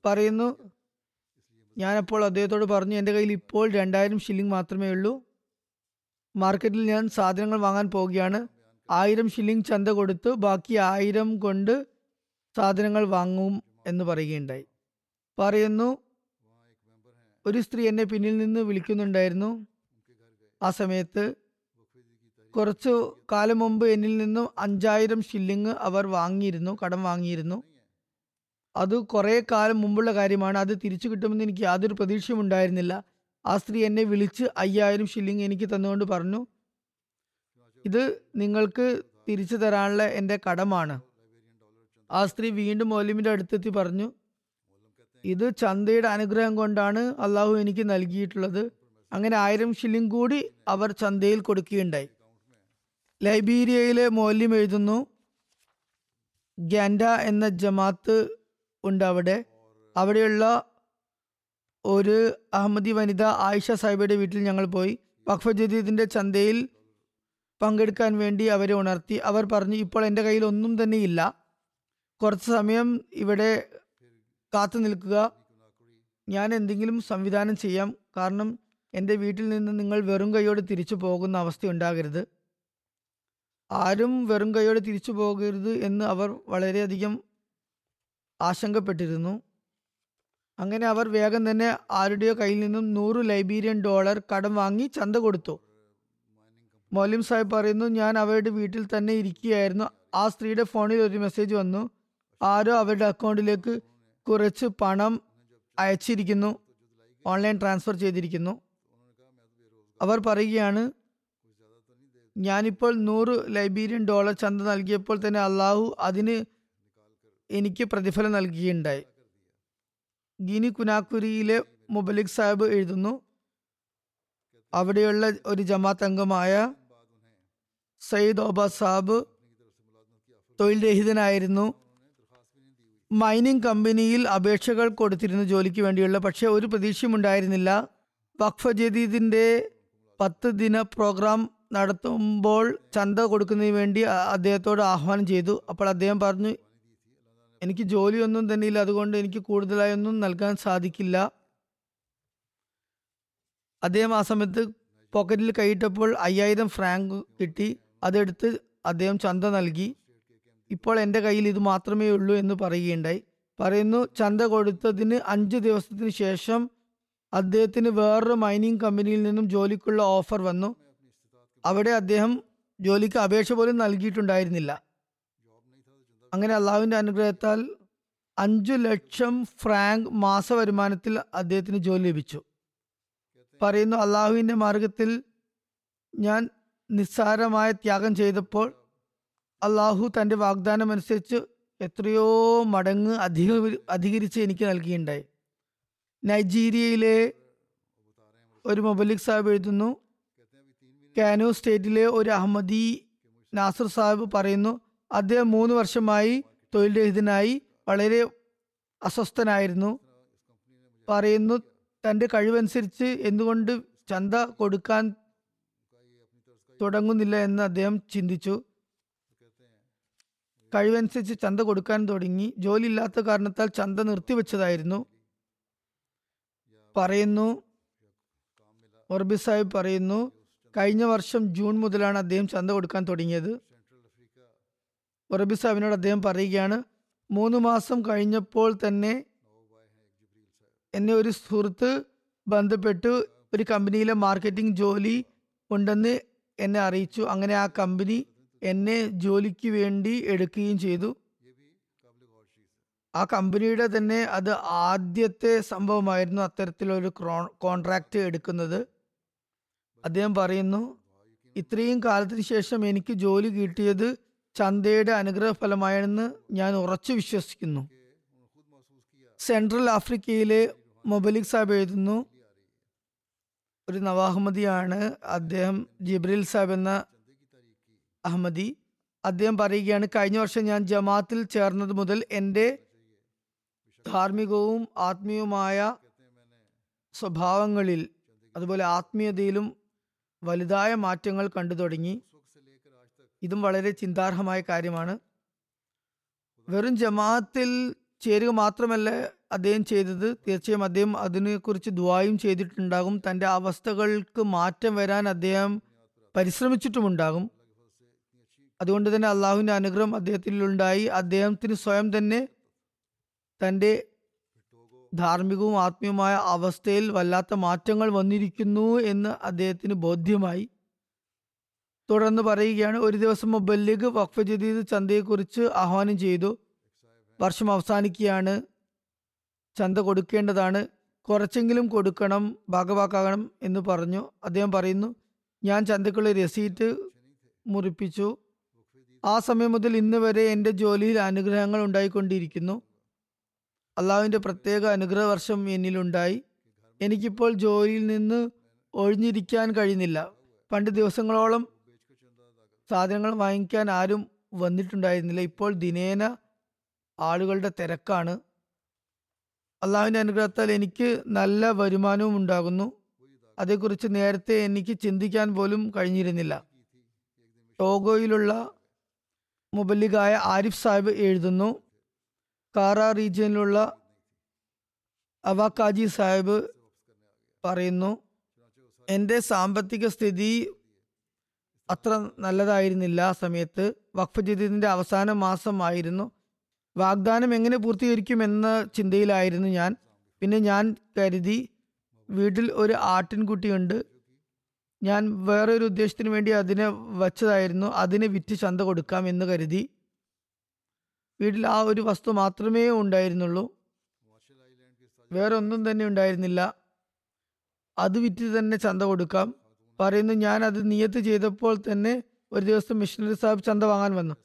പറയുന്നു. ഞാനപ്പോൾ അദ്ദേഹത്തോട് പറഞ്ഞു എന്റെ കയ്യിൽ ഇപ്പോൾ രണ്ടായിരം ഷില്ലിംഗ് മാത്രമേ ഉള്ളൂ. മാർക്കറ്റിൽ ഞാൻ സാധനങ്ങൾ വാങ്ങാൻ പോവുകയാണ്. ആയിരം ഷില്ലിംഗ് ചന്ത കൊടുത്ത് ബാക്കി ആയിരം കൊണ്ട് സാധനങ്ങൾ വാങ്ങും എന്ന് പറയുകയുണ്ടായി. പറയുന്നു ഒരു സ്ത്രീ എന്നെ പിന്നിൽ നിന്ന് വിളിക്കുന്നുണ്ടായിരുന്നു. ആ സമയത്ത് കുറച്ചു കാലം മുമ്പ് എന്നിൽ നിന്നും അഞ്ചായിരം ഷില്ലിങ് അവർ വാങ്ങിയിരുന്നു കടം വാങ്ങിയിരുന്നു. അത് കുറേ കാലം മുമ്പുള്ള കാര്യമാണ്. അത് തിരിച്ചു കിട്ടുമെന്ന് എനിക്ക് യാതൊരു പ്രതീക്ഷയും ഉണ്ടായിരുന്നില്ല. ആ സ്ത്രീ എന്നെ വിളിച്ച് അയ്യായിരം ഷില്ലിങ് എനിക്ക് തന്നുകൊണ്ട് പറഞ്ഞു. ഇത് നിങ്ങൾക്ക് തിരിച്ചു തരാനുള്ള എന്റെ കടമാണ്. ആ സ്ത്രീ വീണ്ടും മൗലിമിന്റെ അടുത്തെത്തി പറഞ്ഞു. ഇത് ചന്തയുടെ അനുഗ്രഹം കൊണ്ടാണ് അള്ളാഹു എനിക്ക് നൽകിയിട്ടുള്ളത്. അങ്ങനെ ആയിരം ഷില്ലിംഗ് കൂടി അവർ ചന്തയിൽ കൊടുക്കുകയുണ്ടായി. ലൈബീരിയയിലെ മൗല്യം എഴുതുന്നു ഗ്യാൻഡ എന്ന ജമാത്ത് ഉണ്ട് അവിടെ. അവിടെയുള്ള ഒരു അഹമ്മദി വനിത ആയിഷ സാഹിബയുടെ വീട്ടിൽ ഞങ്ങൾ പോയി. വഖഫ് ജദീദിന്റെ ചന്തയിൽ പങ്കെടുക്കാൻ വേണ്ടി അവരെ ഉണർത്തി. അവർ പറഞ്ഞു ഇപ്പോൾ എന്റെ കയ്യിൽ ഒന്നും തന്നെ ഇല്ല. കുറച്ച് സമയം ഇവിടെ കാത്തു നിൽക്കുക. ഞാൻ എന്തെങ്കിലും സംവിധാനം ചെയ്യാം. കാരണം എന്റെ വീട്ടിൽ നിന്ന് നിങ്ങൾ വെറും കൈയോടെ തിരിച്ചു പോകുന്ന അവസ്ഥ ഉണ്ടാകരുത്. ആരും വെറും കൈയോടെ തിരിച്ചു പോകരുത് എന്ന് അവർ വളരെയധികം ആശങ്കപ്പെട്ടിരുന്നു. അങ്ങനെ അവർ വേഗം തന്നെ ആരുടെയോ കയ്യിൽ നിന്നും നൂറ് ലൈബീരിയൻ ഡോളർ കടം വാങ്ങി ചന്ത കൊടുത്തു. മൗലിം സാഹിബ് പറയുന്നു ഞാൻ അവരുടെ വീട്ടിൽ തന്നെ ഇരിക്കുകയായിരുന്നു. ആ സ്ത്രീയുടെ ഫോണിൽ ഒരു മെസ്സേജ് വന്നു. ആരോ അവരുടെ അക്കൗണ്ടിലേക്ക് കുറച്ച് പണം അയച്ചിരിക്കുന്നു. ഓൺലൈൻ ട്രാൻസ്ഫർ ചെയ്തിരിക്കുന്നു. അവർ പറയുകയാണ് ഞാനിപ്പോൾ നൂറ് ലൈബീരിയൻ ഡോളർ ചന്ത നൽകിയപ്പോൾ തന്നെ അള്ളാഹു അതിന് എനിക്ക് പ്രതിഫലം നൽകുകയുണ്ടായി ഗിനി കുനാക്കുരിയിലെ മുബലിക് സാഹിബ് എഴുതുന്നു അവിടെയുള്ള ഒരു ജമാത്ത് അംഗമായ സയ്യിദ് ഓബ സാബ് തൊഴിൽ രഹിതനായിരുന്നു. മൈനിങ് കമ്പനിയിൽ അപേക്ഷകൾ കൊടുത്തിരുന്നു ജോലിക്ക് വേണ്ടിയുള്ള പക്ഷേ ഒരു പ്രതീക്ഷയും ഉണ്ടായിരുന്നില്ല. വഖഫ് ജദീദിന്റെ പത്ത് ദിന പ്രോഗ്രാം നടത്തുമ്പോൾ ചന്ത കൊടുക്കുന്നതിന് വേണ്ടി അദ്ദേഹത്തോട് ആഹ്വാനം ചെയ്തു. അപ്പോൾ അദ്ദേഹം പറഞ്ഞു എനിക്ക് ജോലിയൊന്നും തന്നെ ഇല്ല അതുകൊണ്ട് എനിക്ക് കൂടുതലായൊന്നും നൽകാൻ സാധിക്കില്ല. അദ്ദേഹം ആ സമയത്ത് പോക്കറ്റിൽ കൈയിട്ടപ്പോൾ അയ്യായിരം ഫ്രാങ്ക് കിട്ടി. അതെടുത്ത് അദ്ദേഹം ചന്ത നൽകി. ഇപ്പോൾ എന്റെ കയ്യിൽ ഇത് മാത്രമേ ഉള്ളൂ എന്ന് പറയുകയുണ്ടായി. പറയുന്നു ചന്ത കൊടുത്തതിന് അഞ്ച് ദിവസത്തിന് ശേഷം അദ്ദേഹത്തിന് വേറൊരു മൈനിങ് കമ്പനിയിൽ നിന്നും ജോലിക്കുള്ള ഓഫർ വന്നു. അവിടെ അദ്ദേഹം ജോലിക്ക് അപേക്ഷ പോലും നൽകിയിട്ടുണ്ടായിരുന്നില്ല. അങ്ങനെ അള്ളാഹുവിന്റെ അനുഗ്രഹത്താൽ അഞ്ചു ലക്ഷം ഫ്രാങ്ക് മാസ വരുമാനത്തിൽ അദ്ദേഹത്തിന് ജോലി ലഭിച്ചു. പറയുന്നു അള്ളാഹുവിന്റെ മാർഗത്തിൽ ഞാൻ നിസ്സാരമായ ത്യാഗം ചെയ്തപ്പോൾ അള്ളാഹു തന്റെ വാഗ്ദാനം അനുസരിച്ച് എത്രയോ മടങ്ങ് അധിക അധികരിച്ച് എനിക്ക് നൽകിയിട്ടുണ്ടായി നൈജീരിയയിലെ ഒരു മൊബലിക് സാഹിബ് എഴുതുന്നു കാനോ സ്റ്റേറ്റിലെ ഒരു അഹമ്മദി നാസർ സാഹിബ് പറയുന്നു അദ്ദേഹം മൂന്ന് വർഷമായി തൊഴിൽ രഹിതനായി വളരെ അസ്വസ്ഥനായിരുന്നു. പറയുന്നു തന്റെ കഴിവനുസരിച്ച് എന്തുകൊണ്ട് ചന്ത കൊടുക്കാൻ തുടങ്ങുന്നില്ല എന്ന് അദ്ദേഹം ചിന്തിച്ചു. കഴിവനുസരിച്ച് ചന്ത കൊടുക്കാൻ തുടങ്ങി. ജോലി ഇല്ലാത്ത കാരണത്താൽ ചന്ത നിർത്തിവെച്ചതായിരുന്നു. പറയുന്നു ഒർബി സാഹിബ് പറയുന്നു കഴിഞ്ഞ വർഷം ജൂൺ മുതലാണ് അദ്ദേഹം ചന്ത കൊടുക്കാൻ തുടങ്ങിയത്. ഒറബി സാഹിബിനോട് അദ്ദേഹം പറയുകയാണ് മൂന്ന് മാസം കഴിഞ്ഞപ്പോൾ തന്നെ എന്നെ ഒരു സുഹൃത്ത് ബന്ധപ്പെട്ട് ഒരു കമ്പനിയിലെ മാർക്കറ്റിംഗ് ജോലി ഉണ്ടെന്ന് എന്നെ അറിയിച്ചു. അങ്ങനെ ആ കമ്പനി എന്നെ ജോലിക്ക് വേണ്ടി എടുക്കുകയും ചെയ്തു. ആ കമ്പനിയുടെ തന്നെ അത് ആദ്യത്തെ സംഭവമായിരുന്നു അത്തരത്തിലൊരു കോൺട്രാക്റ്റ് എടുക്കുന്നത്. അദ്ദേഹം പറയുന്നു ഇത്രയും കാലത്തിന് ശേഷം എനിക്ക് ജോലി കിട്ടിയത് ചന്തയുടെ അനുഗ്രഹഫലമായെന്ന് ഞാൻ ഉറച്ചു വിശ്വസിക്കുന്നു. സെൻട്രൽ ആഫ്രിക്കയിലെ മൊബലിക് സാബ് എഴുതുന്നു. ഒരു നവാഹമ്മദിയാണ് അദ്ദേഹം ജിബ്രിൽ സാബ് എന്ന അഹമ്മദി അദ്ദേഹം പറയുകയാണ് കഴിഞ്ഞ വർഷം ഞാൻ ജമാത്തിൽ ചേർന്നത് മുതൽ എന്റെ ധാർമ്മികവും ആത്മീയവുമായ സ്വഭാവങ്ങളിൽ അതുപോലെ ആത്മീയതയിലും വലുതായ മാറ്റങ്ങൾ കണ്ടു തുടങ്ങി. ഇതും വളരെ ചിന്താർഹമായ കാര്യമാണ്. വെറും ജമാഅത്തിൽ ചേരുക മാത്രമല്ല അദ്ദേഹം ചെയ്തത്. തീർച്ചയായും അദ്ദേഹം അതിനെക്കുറിച്ച് ദുവായും ചെയ്തിട്ടുണ്ടാകും. തന്റെ അവസ്ഥകൾക്ക് മാറ്റം വരാൻ അദ്ദേഹം പരിശ്രമിച്ചിട്ടുമുണ്ടാകും. അതുകൊണ്ട് തന്നെ അള്ളാഹുവിന്റെ അനുഗ്രഹം അദ്ദേഹത്തിലുണ്ടായി. അദ്ദേഹത്തിന് സ്വയം തന്നെ തന്റെ ധാർമ്മികവും ആത്മീയവുമായ അവസ്ഥയിൽ വല്ലാത്ത മാറ്റങ്ങൾ വന്നിരിക്കുന്നു എന്ന് അദ്ദേഹത്തിന് ബോധ്യമായി. തുടർന്ന് പറയുകയാണ് ഒരു ദിവസം മുബല്ലിഗ് വഖഫ് ജദീദ് ചന്തയെക്കുറിച്ച് ആഹ്വാനം ചെയ്തു. വർഷം അവസാനിക്കുകയാണ്. ചന്ത കൊടുക്കേണ്ടതാണ്. കുറച്ചെങ്കിലും കൊടുക്കണം ഭാഗവാക്കാകണം എന്ന് പറഞ്ഞു. അദ്ദേഹം പറയുന്നു ഞാൻ ചന്തക്കുള്ള രസീറ്റ് മുറിപ്പിച്ചു. ആ സമയം മുതൽ ഇന്ന് വരെ എന്റെ ജോലിയിൽ അനുഗ്രഹങ്ങൾ ഉണ്ടായിക്കൊണ്ടിരിക്കുന്നു. അള്ളാഹുവിന്റെ പ്രത്യേക അനുഗ്രഹ വർഷം എന്നിലുണ്ടായി. എനിക്കിപ്പോൾ ജോലിയിൽ നിന്ന് ഒഴിഞ്ഞിരിക്കാൻ കഴിയുന്നില്ല. പണ്ട് ദിവസങ്ങളോളം സാധനങ്ങൾ വാങ്ങിക്കാൻ ആരും വന്നിട്ടുണ്ടായിരുന്നില്ല. ഇപ്പോൾ ദിനേന ആളുകളുടെ തിരക്കാണ്. അള്ളാഹുവിന്റെ അനുഗ്രഹത്താൽ എനിക്ക് നല്ല വരുമാനവും ഉണ്ടാകുന്നു. അതേക്കുറിച്ച് നേരത്തെ എനിക്ക് ചിന്തിക്കാൻ പോലും കഴിഞ്ഞിരുന്നില്ല. ടോഗോയിലുള്ള മുബല്ലിഗായ ആരിഫ് സാഹിബ് എഴുതുന്നു. കാറ റീജിയനിലുള്ള അവാക്കാജി സാഹിബ് പറയുന്നു എന്റെ സാമ്പത്തിക സ്ഥിതി അത്ര നല്ലതായിരുന്നില്ല ആ സമയത്ത്. വഖഫ് ജദീദിന്റെ അവസാന മാസമായിരുന്നു. വാഗ്ദാനം എങ്ങനെ പൂർത്തീകരിക്കുമെന്ന ചിന്തയിലായിരുന്നു ഞാൻ. പിന്നെ ഞാൻ കരുതി വീട്ടിൽ ഒരു ആട്ടിൻകുട്ടിയുണ്ട്. ഞാൻ വേറൊരു ഉദ്ദേശത്തിന് വേണ്ടി അതിനെ വച്ചതായിരുന്നു. അതിനെ വിറ്റ് ചന്ത കൊടുക്കാം എന്ന് കരുതി. വീട്ടിൽ ആ ഒരു വസ്തു മാത്രമേ ഉണ്ടായിരുന്നുള്ളൂ. വേറൊന്നും തന്നെ ഉണ്ടായിരുന്നില്ല. അത് വിറ്റ് തന്നെ ചന്ത കൊടുക്കാം. പറയുന്നു ഞാൻ അത് നിയത്ത് ചെയ്തപ്പോൾ തന്നെ ഒരു ദിവസം മിഷണറി സാഹിബ് ചന്ത വാങ്ങാൻ വന്നു.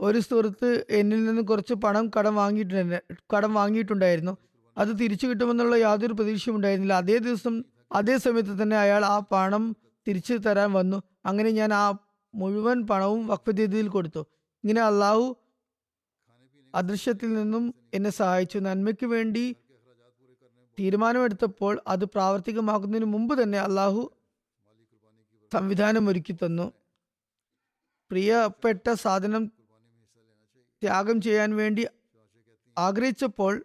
ഒരു സുഹൃത്ത് എന്നിൽ നിന്ന് കുറച്ച് പണം കടം വാങ്ങിയിട്ടുണ്ട് കടം വാങ്ങിയിട്ടുണ്ടായിരുന്നു. അത് തിരിച്ചു കിട്ടുമെന്നുള്ള യാതൊരു പ്രതീക്ഷയും ഉണ്ടായിരുന്നില്ല. അതേ ദിവസം അതേ സമയത്ത് തന്നെ അയാൾ ആ പണം തിരിച്ചു തരാൻ വന്നു. അങ്ങനെ ഞാൻ ആ മുഴുവൻ പണവും വഖഫ് രീതിയിൽ കൊടുത്തു. ഇങ്ങനെ അള്ളാഹു അദൃശ്യത്തിൽ നിന്നും എന്നെ സഹായിച്ചു. നന്മയ്ക്ക് വേണ്ടി തീരുമാനമെടുത്തപ്പോൾ അത് പ്രാവർത്തികമാക്കുന്നതിന് മുമ്പ് തന്നെ അള്ളാഹു സംവിധാനം ഒരുക്കി തന്നു പ്രിയപ്പെട്ട സാധനം ത്യാഗം ചെയ്യാൻ വേണ്ടി ആഗ്രഹിച്ചപ്പോൾ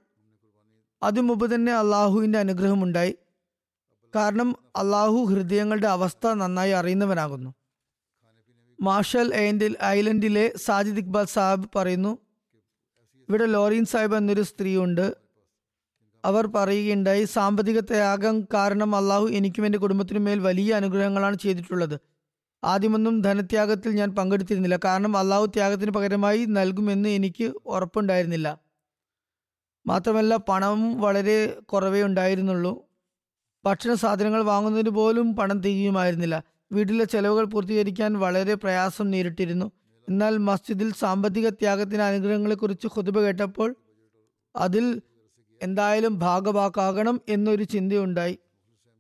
അതിനു മുമ്പ് തന്നെ അള്ളാഹുവിന്റെ അനുഗ്രഹമുണ്ടായി. കാരണം അള്ളാഹു ഹൃദയങ്ങളുടെ അവസ്ഥ നന്നായി അറിയുന്നവനാകുന്നു. മാർഷൽ ഐൻഡിൽ ഐലൻഡിലെ സാജിദ് ഇക്ബാൽ സാഹിബ് പറയുന്നു ഇവിടെ ലോറിൻ സാഹിബ് എന്നൊരു സ്ത്രീയുണ്ട്. അവർ പറയുകയുണ്ടായി സാമ്പത്തിക ത്യാഗം കാരണം അള്ളാഹു എനിക്കും എന്റെ കുടുംബത്തിനും മേൽ വലിയ അനുഗ്രഹങ്ങളാണ് ചെയ്തിട്ടുള്ളത്. ആദ്യമൊന്നും ധനത്യാഗത്തിൽ ഞാൻ പങ്കെടുത്തിരുന്നില്ല. കാരണം അള്ളാഹു ത്യാഗത്തിന് പകരമായി നൽകുമെന്ന് എനിക്ക് ഉറപ്പുണ്ടായിരുന്നില്ല. മാത്രമല്ല പണം വളരെ കുറവേ ഉണ്ടായിരുന്നുള്ളൂ. ഭക്ഷണ സാധനങ്ങൾ വാങ്ങുന്നതിന് പോലും പണം തികയുമായിരുന്നില്ല. വീട്ടിലെ ചെലവുകൾ പൂർത്തീകരിക്കാൻ വളരെ പ്രയാസം നേരിട്ടിരുന്നു. എന്നാൽ മസ്ജിദിൽ സാമ്പത്തിക ത്യാഗത്തിന് അനുഗ്രഹങ്ങളെക്കുറിച്ച് കൊതുപ കേട്ടപ്പോൾ അതിൽ എന്തായാലും ഭാഗവാക്കാകണം എന്നൊരു ചിന്തയുണ്ടായി.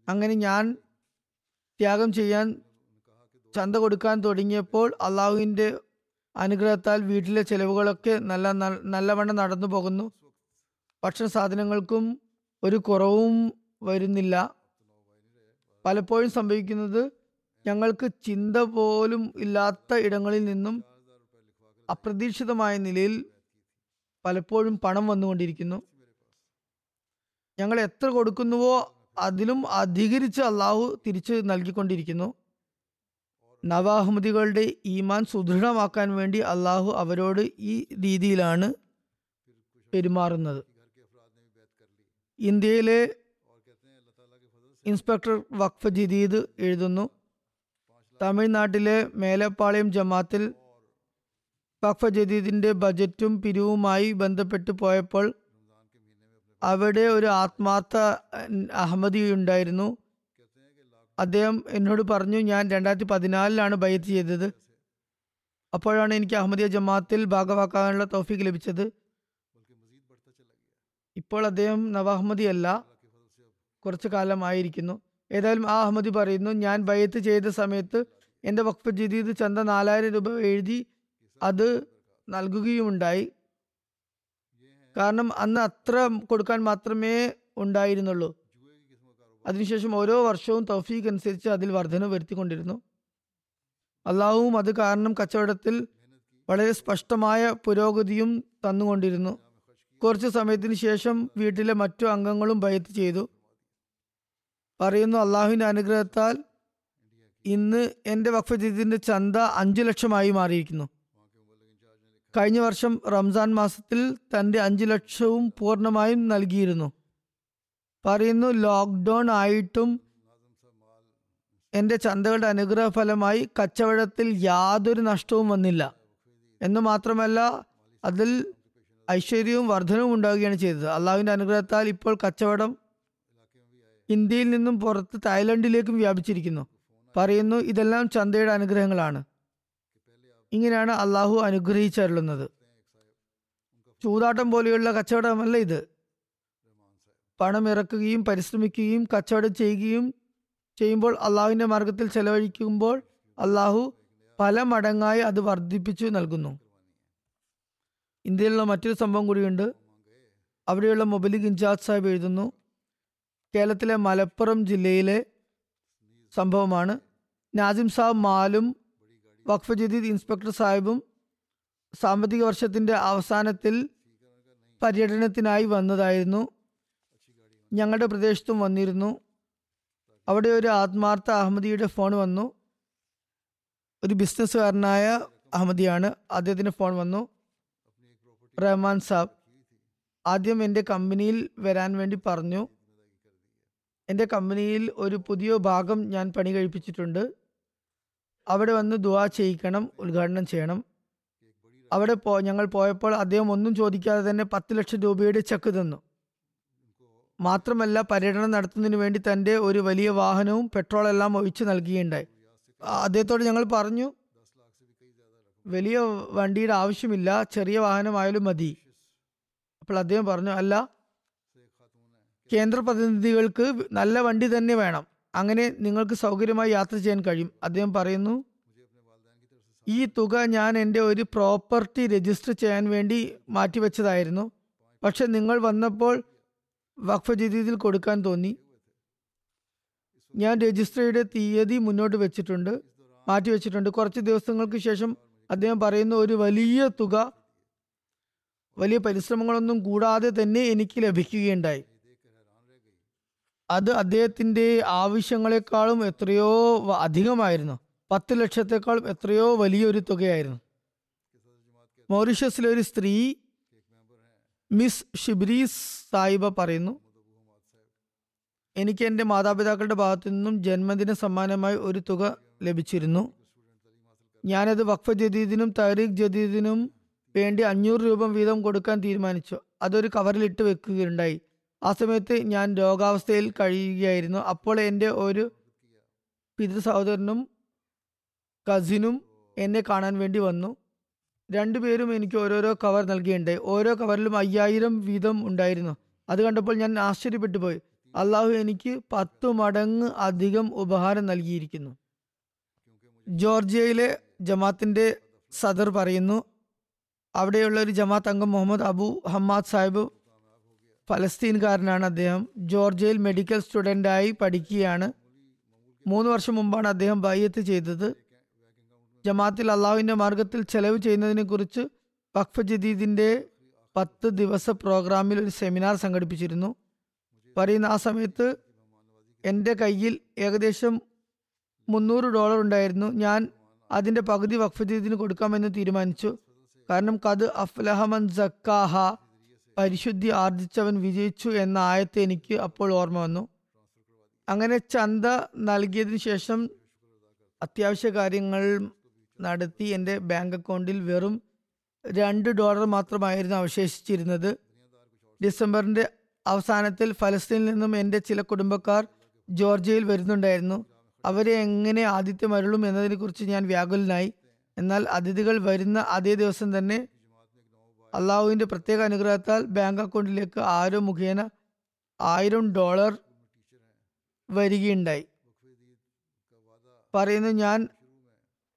അങ്ങനെ ഞാൻ ത്യാഗം ചെയ്യാൻ ചന്ത കൊടുക്കാൻ തുടങ്ങിയപ്പോൾ അള്ളാഹുവിന്റെ അനുഗ്രഹത്താൽ വീട്ടിലെ ചെലവുകളൊക്കെ നല്ല നല്ലവണ്ണം നടന്നു പോകുന്നു. ഭക്ഷണ സാധനങ്ങൾക്കും ഒരു കുറവും വരുന്നില്ല. പലപ്പോഴും സംഭവിക്കുന്നത് ഞങ്ങൾക്ക് ചിന്ത പോലും ഇല്ലാത്ത ഇടങ്ങളിൽ നിന്നും അപ്രതീക്ഷിതമായ നിലയിൽ പലപ്പോഴും പണം വന്നുകൊണ്ടിരിക്കുന്നു. ഞങ്ങൾ എത്ര കൊടുക്കുന്നുവോ അതിലും അധികരിച്ച് അള്ളാഹു തിരിച്ച് നൽകിക്കൊണ്ടിരിക്കുന്നു. നവാഹ്മദികളുടെ ഈമാൻ സുദൃഢമാക്കാൻ വേണ്ടി അള്ളാഹു അവരോട് ഈ രീതിയിലാണ് പെരുമാറുന്നത്. ഇന്ത്യയിലെ ഇൻസ്പെക്ടർ വഖഫ് ജദീദ് എഴുതുന്നു തമിഴ്നാട്ടിലെ മേലപ്പാളയം ജമാത്തിൽ വഖഫ് ജദീദിന്റെ ബജറ്റും പിരിവുമായി ബന്ധപ്പെട്ട് പോയപ്പോൾ അവിടെ ഒരു ആത്മാർത്ഥ അഹമ്മദി ഉണ്ടായിരുന്നു. അദ്ദേഹം എന്നോട് പറഞ്ഞു ഞാൻ രണ്ടായിരത്തി പതിനാലിലാണ് ബൈത്ത് ചെയ്തത്. അപ്പോഴാണ് എനിക്ക് അഹമ്മദിയ ജമാഅത്തിൽ ഭാഗവാക്കാനുള്ള തോഫീക്ക് ലഭിച്ചത്. ഇപ്പോൾ അദ്ദേഹം നവാഹമ്മദി അല്ല കുറച്ചു കാലമായിരിക്കുന്നു. ഏതായാലും ആ അഹമ്മദി പറയുന്നു ഞാൻ ബയ്യത്ത് ചെയ്ത സമയത്ത് എന്റെ വഖഫ് ജദീദ് ചന്ത നാലായിരം രൂപ എഴുതി അത് നൽകുകയുമുണ്ടായി. കാരണം അന്ന് അത്ര കൊടുക്കാൻ മാത്രമേ ഉണ്ടായിരുന്നുള്ളൂ. അതിനുശേഷം ഓരോ വർഷവും തൗഫീഖ് അനുസരിച്ച് അതിൽ വർധന വരുത്തിക്കൊണ്ടിരുന്നു. അള്ളാഹുവും അത് കാരണം കച്ചവടത്തിൽ വളരെ സ്പഷ്ടമായ പുരോഗതിയും തന്നുകൊണ്ടിരുന്നു. കുറച്ച് സമയത്തിന് ശേഷം വീട്ടിലെ മറ്റു അംഗങ്ങളും ഭയത്ത് ചെയ്തു. പറയുന്നു അള്ളാഹുവിന്റെ അനുഗ്രഹത്താൽ ഇന്ന് എന്റെ വഖഫ് ജദീദിന്റെ ചന്ത അഞ്ചു ലക്ഷമായി മാറിയിരിക്കുന്നു. കഴിഞ്ഞ വർഷം റംസാൻ മാസത്തിൽ തന്റെ അഞ്ച് ലക്ഷവും പൂർണമായും നൽകിയിരുന്നു. പറയുന്നു ലോക്ക്ഡൗൺ ആയിട്ടും എന്റെ ചന്തകളുടെ അനുഗ്രഹ ഫലമായി കച്ചവടത്തിൽ യാതൊരു നഷ്ടവും വന്നില്ല. എന്ന് മാത്രമല്ല അതിൽ ഐശ്വര്യവും വർധനവും ഉണ്ടാവുകയാണ് ചെയ്തത്. അള്ളാഹുവിന്റെ അനുഗ്രഹത്താൽ ഇപ്പോൾ കച്ചവടം ഇന്ത്യയിൽ നിന്നും പുറത്ത് തായ്ലൻഡിലേക്കും വ്യാപിച്ചിരിക്കുന്നു. പറയുന്നു ഇതെല്ലാം ചന്തയുടെ അനുഗ്രഹങ്ങളാണ്. ഇങ്ങനെയാണ് അള്ളാഹു അനുഗ്രഹിച്ചരുളുന്നത്. ചൂതാട്ടം പോലെയുള്ള കച്ചവടമല്ല ഇത്. പണം ഇറക്കുകയും പരിശ്രമിക്കുകയും കച്ചവടം ചെയ്യുകയും ചെയ്യുമ്പോൾ അള്ളാഹുവിന്റെ മാർഗത്തിൽ ചെലവഴിക്കുമ്പോൾ അള്ളാഹു പല മടങ്ങായി അത് വർദ്ധിപ്പിച്ചു നൽകുന്നു. ഇന്ത്യയിലുള്ള മറ്റൊരു സംഭവം കൂടിയുണ്ട്. അവിടെയുള്ള മൊബലിക് ഇൻചാർജ് സാഹിബ് എഴുതുന്നു കേരളത്തിലെ മലപ്പുറം ജില്ലയിലെ സംഭവമാണ്. നാസിം സാബ് മാലും വഖഫ് ജദീദ് ഇൻസ്പെക്ടർ സാഹിബും സാമ്പത്തിക വർഷത്തിന്റെ അവസാനത്തിൽ പര്യടനത്തിനായി വന്നതായിരുന്നു. ഞങ്ങളുടെ പ്രദേശത്തും വന്നിരുന്നു. അവിടെ ഒരു ആത്മാർത്ഥ അഹമ്മദിയുടെ ഫോൺ വന്നു. ഒരു ബിസിനസ്സുകാരനായ അഹമ്മദിയാണ്. അദ്ദേഹത്തിന്റെ ഫോൺ വന്നു. റഹ്മാൻ സാബ് ആദ്യം എന്റെ കമ്പനിയിൽ വരാൻ വേണ്ടി പറഞ്ഞു. എന്റെ കമ്പനിയിൽ ഒരു പുതിയ ഭാഗം ഞാൻ പണി കഴിപ്പിച്ചിട്ടുണ്ട്. അവിടെ വന്ന് ദുവാ ചെയ്യിക്കണം ഉദ്ഘാടനം ചെയ്യണം. അവിടെ പോ ഞങ്ങൾ പോയപ്പോൾ അദ്ദേഹം ഒന്നും ചോദിക്കാതെ തന്നെ പത്ത് ലക്ഷം രൂപയുടെ ചെക്ക് തന്നു. മാത്രമല്ല പര്യടനം നടത്തുന്നതിന് വേണ്ടി തന്റെ ഒരു വലിയ വാഹനവും പെട്രോൾ എല്ലാം ഒഴിച്ച് നൽകുകയുണ്ടായി. അദ്ദേഹത്തോട് ഞങ്ങൾ പറഞ്ഞു വലിയ വണ്ടിയുടെ ആവശ്യമില്ല ചെറിയ വാഹനമായാലും മതി. അപ്പോൾ അദ്ദേഹം പറഞ്ഞു അല്ല കേന്ദ്ര പ്രതിനിധികൾക്ക് നല്ല വണ്ടി തന്നെ വേണം. അങ്ങനെ നിങ്ങൾക്ക് സൗകര്യമായി യാത്ര ചെയ്യാൻ കഴിയും. അദ്ദേഹം പറയുന്നു ഈ തുക ഞാൻ എന്റെ ഒരു പ്രോപ്പർട്ടി രജിസ്റ്റർ ചെയ്യാൻ വേണ്ടി മാറ്റിവെച്ചതായിരുന്നു. പക്ഷെ നിങ്ങൾ വന്നപ്പോൾ വഖഫ് ജദീദിൽ കൊടുക്കാൻ തോന്നി. ഞാൻ രജിസ്ട്രിയുടെ തീയതി മുന്നോട്ട് വെച്ചിട്ടുണ്ട് മാറ്റി വെച്ചിട്ടുണ്ട് കുറച്ച് ദിവസങ്ങൾക്ക് ശേഷം അദ്ദേഹം പറയുന്ന ഒരു വലിയ തുക വലിയ പരിശ്രമങ്ങളൊന്നും കൂടാതെ തന്നെ എനിക്ക് ലഭിക്കുകയുണ്ടായി. അത് അദ്ദേഹത്തിന്റെ ആവശ്യങ്ങളെക്കാളും എത്രയോ അധികമായിരുന്നു. പത്ത് ലക്ഷത്തെക്കാളും എത്രയോ വലിയൊരു തുകയായിരുന്നു. മൗറീഷ്യസിലെ ഒരു സ്ത്രീ മിസ് ഷിബ്രീസ് സായിബ പറയുന്നു എനിക്ക് എന്റെ മാതാപിതാക്കളുടെ ഭാഗത്തു നിന്നും ജന്മദിന സമ്മാനമായി ഒരു തുക ലഭിച്ചിരുന്നു. ഞാനത് വഖഫ് ജദീദിനും താരീഖ് ജദീദിനും വേണ്ടി അഞ്ഞൂറ് രൂപ വീതം കൊടുക്കാൻ തീരുമാനിച്ചു. അതൊരു കവറിലിട്ട് വെക്കുകയുണ്ടായി. ആ സമയത്ത് ഞാൻ രോഗാവസ്ഥയിൽ കഴിയുകയായിരുന്നു. അപ്പോൾ എന്റെ ഒരു പിതൃ സഹോദരനും കസിനും എന്നെ കാണാൻ വേണ്ടി വന്നു. രണ്ടുപേരും എനിക്ക് ഓരോരോ കവർ നൽകിയിട്ടുണ്ടായി ഓരോ കവറിലും അയ്യായിരം വീതം ഉണ്ടായിരുന്നു. അത് കണ്ടപ്പോൾ ഞാൻ ആശ്ചര്യപ്പെട്ടു പോയി. അള്ളാഹു എനിക്ക് പത്ത് മടങ്ങ് അധികം ഉപഹാരം നൽകിയിരിക്കുന്നു. ജോർജിയയിലെ ജമാത്തിന്റെ സദർ പറയുന്നു. അവിടെയുള്ള ഒരു ജമാത്ത് അംഗം മുഹമ്മദ് അബു ഹമ്മാദ് സാഹിബ് ഫലസ്തീൻകാരനാണ് അദ്ദേഹം. ജോർജിയയിൽ മെഡിക്കൽ സ്റ്റുഡന്റായി പഠിക്കുകയാണ്. മൂന്ന് വർഷം മുമ്പാണ് അദ്ദേഹം ബയ്യത്ത് ചെയ്തത്. ജമാത്തിൽ അള്ളാഹുവിന്റെ മാർഗത്തിൽ ചെലവ് ചെയ്യുന്നതിനെ കുറിച്ച് വഖഫ് ജദീദിന്റെ പത്ത് ദിവസ പ്രോഗ്രാമിൽ ഒരു സെമിനാർ സംഘടിപ്പിച്ചിരുന്നു. പറയുന്ന ആ സമയത്ത് എന്റെ കയ്യിൽ ഏകദേശം മുന്നൂറ് ഡോളർ ഉണ്ടായിരുന്നു. ഞാൻ അതിന്റെ പകുതി വഖഫ് ജദീദിന് കൊടുക്കാമെന്ന് തീരുമാനിച്ചു. കാരണം കത് അഫ്ലഹമൻ സക്കാഹ. പരിശുദ്ധി ആർജിച്ചവൻ വിജയിച്ചു എന്ന ആയത്ത് എനിക്ക് അപ്പോൾ ഓർമ്മ വന്നു. അങ്ങനെ ചന്ത നൽകിയതിന് ശേഷം അത്യാവശ്യ കാര്യങ്ങൾ നടത്തി എന്റെ ബാങ്ക് അക്കൗണ്ടിൽ വെറും രണ്ട് ഡോളർ മാത്രമായിരുന്നു അവശേഷിച്ചിരുന്നത്. ഡിസംബറിന്റെ അവസാനത്തിൽ ഫലസ്തീനിൽ നിന്നും എന്റെ ചില കുടുംബക്കാർ ജോർജിയയിൽ വരുന്നുണ്ടായിരുന്നു. അവരെ എങ്ങനെ ആദിത്യം അരുളും എന്നതിനെക്കുറിച്ച് ഞാൻ വ്യാകുലനായി. എന്നാൽ അതിഥികൾ വരുന്ന അതേ ദിവസം തന്നെ അള്ളാഹുവിന്റെ പ്രത്യേക അനുഗ്രഹത്താൽ ബാങ്ക് അക്കൗണ്ടിലേക്ക് ആരോ മുഖേന ആയിരം ഡോളർ വരികയുണ്ടായി. പറയുന്നു ഞാൻ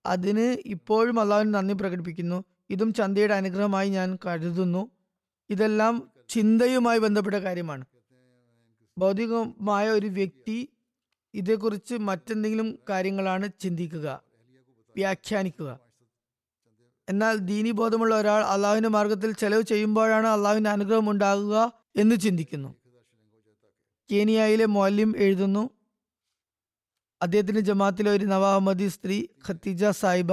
അതിന് ഇപ്പോഴും അള്ളാഹുവിന് നന്ദി പ്രകടിപ്പിക്കുന്നു. ഇതും ചന്തയുടെ അനുഗ്രഹമായി ഞാൻ കരുതുന്നു. ഇതെല്ലാം ചിന്തയുമായി ബന്ധപ്പെട്ട കാര്യമാണ്. ഭൗതികമായ ഒരു വ്യക്തി ഇതേക്കുറിച്ച് മറ്റെന്തെങ്കിലും കാര്യങ്ങളാണ് ചിന്തിക്കുക വ്യാഖ്യാനിക്കുക. എന്നാൽ ദീനീബോധമുള്ള ഒരാൾ അള്ളാഹുവിന്റെ മാർഗത്തിൽ ചെലവ് ചെയ്യുമ്പോഴാണ് അള്ളാഹുവിന്റെ അനുഗ്രഹം ഉണ്ടാകുക എന്ന് ചിന്തിക്കുന്നു. കേനിയയിലെ മൊല്യം എഴുതുന്നു അദ്ദേഹത്തിന്റെ ജമാത്തിലെ ഒരു നവാഹമ്മദി സ്ത്രീ ഖത്തീജ സായിബ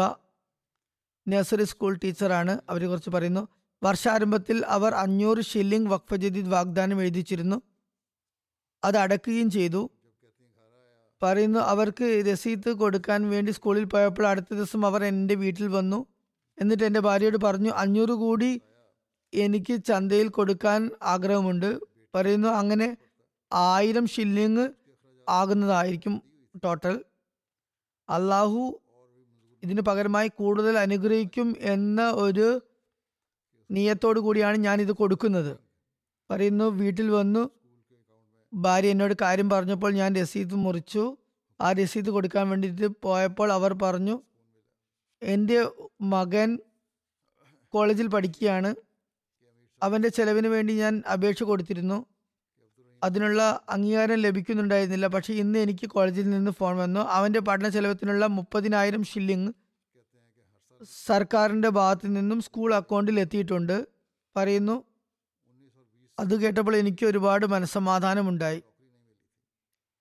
നഴ്സറി സ്കൂൾ ടീച്ചറാണ്. അവരെ കുറിച്ച് പറയുന്നു വർഷാരംഭത്തിൽ അവർ അഞ്ഞൂറ് ഷില്ലിംഗ് വഖഫ് ജദീദ് വാഗ്ദാനം എഴുതിച്ചിരുന്നു. അത് അടക്കുകയും ചെയ്തു. പറയുന്നു അവർക്ക് രസീത് കൊടുക്കാൻ വേണ്ടി സ്കൂളിൽ പോയപ്പോൾ അടുത്ത ദിവസം അവർ എന്റെ വീട്ടിൽ വന്നു. എന്നിട്ട് എന്റെ ഭാര്യയോട് പറഞ്ഞു അഞ്ഞൂറ് കൂടി എനിക്ക് ചന്തയിൽ കൊടുക്കാൻ ആഗ്രഹമുണ്ട്. പറയുന്നു അങ്ങനെ ആയിരം ഷില്ലിങ് ആകുന്നതായിരിക്കും ടോട്ടൽ അള്ളാഹു ഇതിന് പകരമായി കൂടുതൽ അനുഗ്രഹിക്കും എന്ന ഒരു നീയത്തോടു കൂടിയാണ് ഞാൻ ഇത് കൊടുക്കുന്നത്. പറയുന്നു വീട്ടിൽ വന്നു. ഭാര്യ എന്നോട് കാര്യം പറഞ്ഞപ്പോൾ ഞാൻ രസീത് മുറിച്ചു. ആ രസീത് കൊടുക്കാൻ വേണ്ടിയിട്ട് പോയപ്പോൾ അവർ പറഞ്ഞു എന്റെ മകൻ കോളേജിൽ പഠിക്കുകയാണ്. അവന്റെ ചെലവിന് വേണ്ടി ഞാൻ അപേക്ഷ കൊടുത്തിരുന്നു. അതിനുള്ള അംഗീകാരം ലഭിക്കുന്നുണ്ടായിരുന്നില്ല. പക്ഷേ ഇന്ന് എനിക്ക് കോളേജിൽ നിന്ന് ഫോൺ വന്നു. അവന്റെ പഠന ചെലവത്തിനുള്ള മുപ്പതിനായിരം ഷില്ലിങ് സർക്കാരിന്റെ ഭാഗത്തു നിന്നും സ്കൂൾ അക്കൗണ്ടിൽ എത്തിയിട്ടുണ്ട്. പറയുന്നു അത് കേട്ടപ്പോൾ എനിക്ക് ഒരുപാട് മനസ്സമാധാനമുണ്ടായി.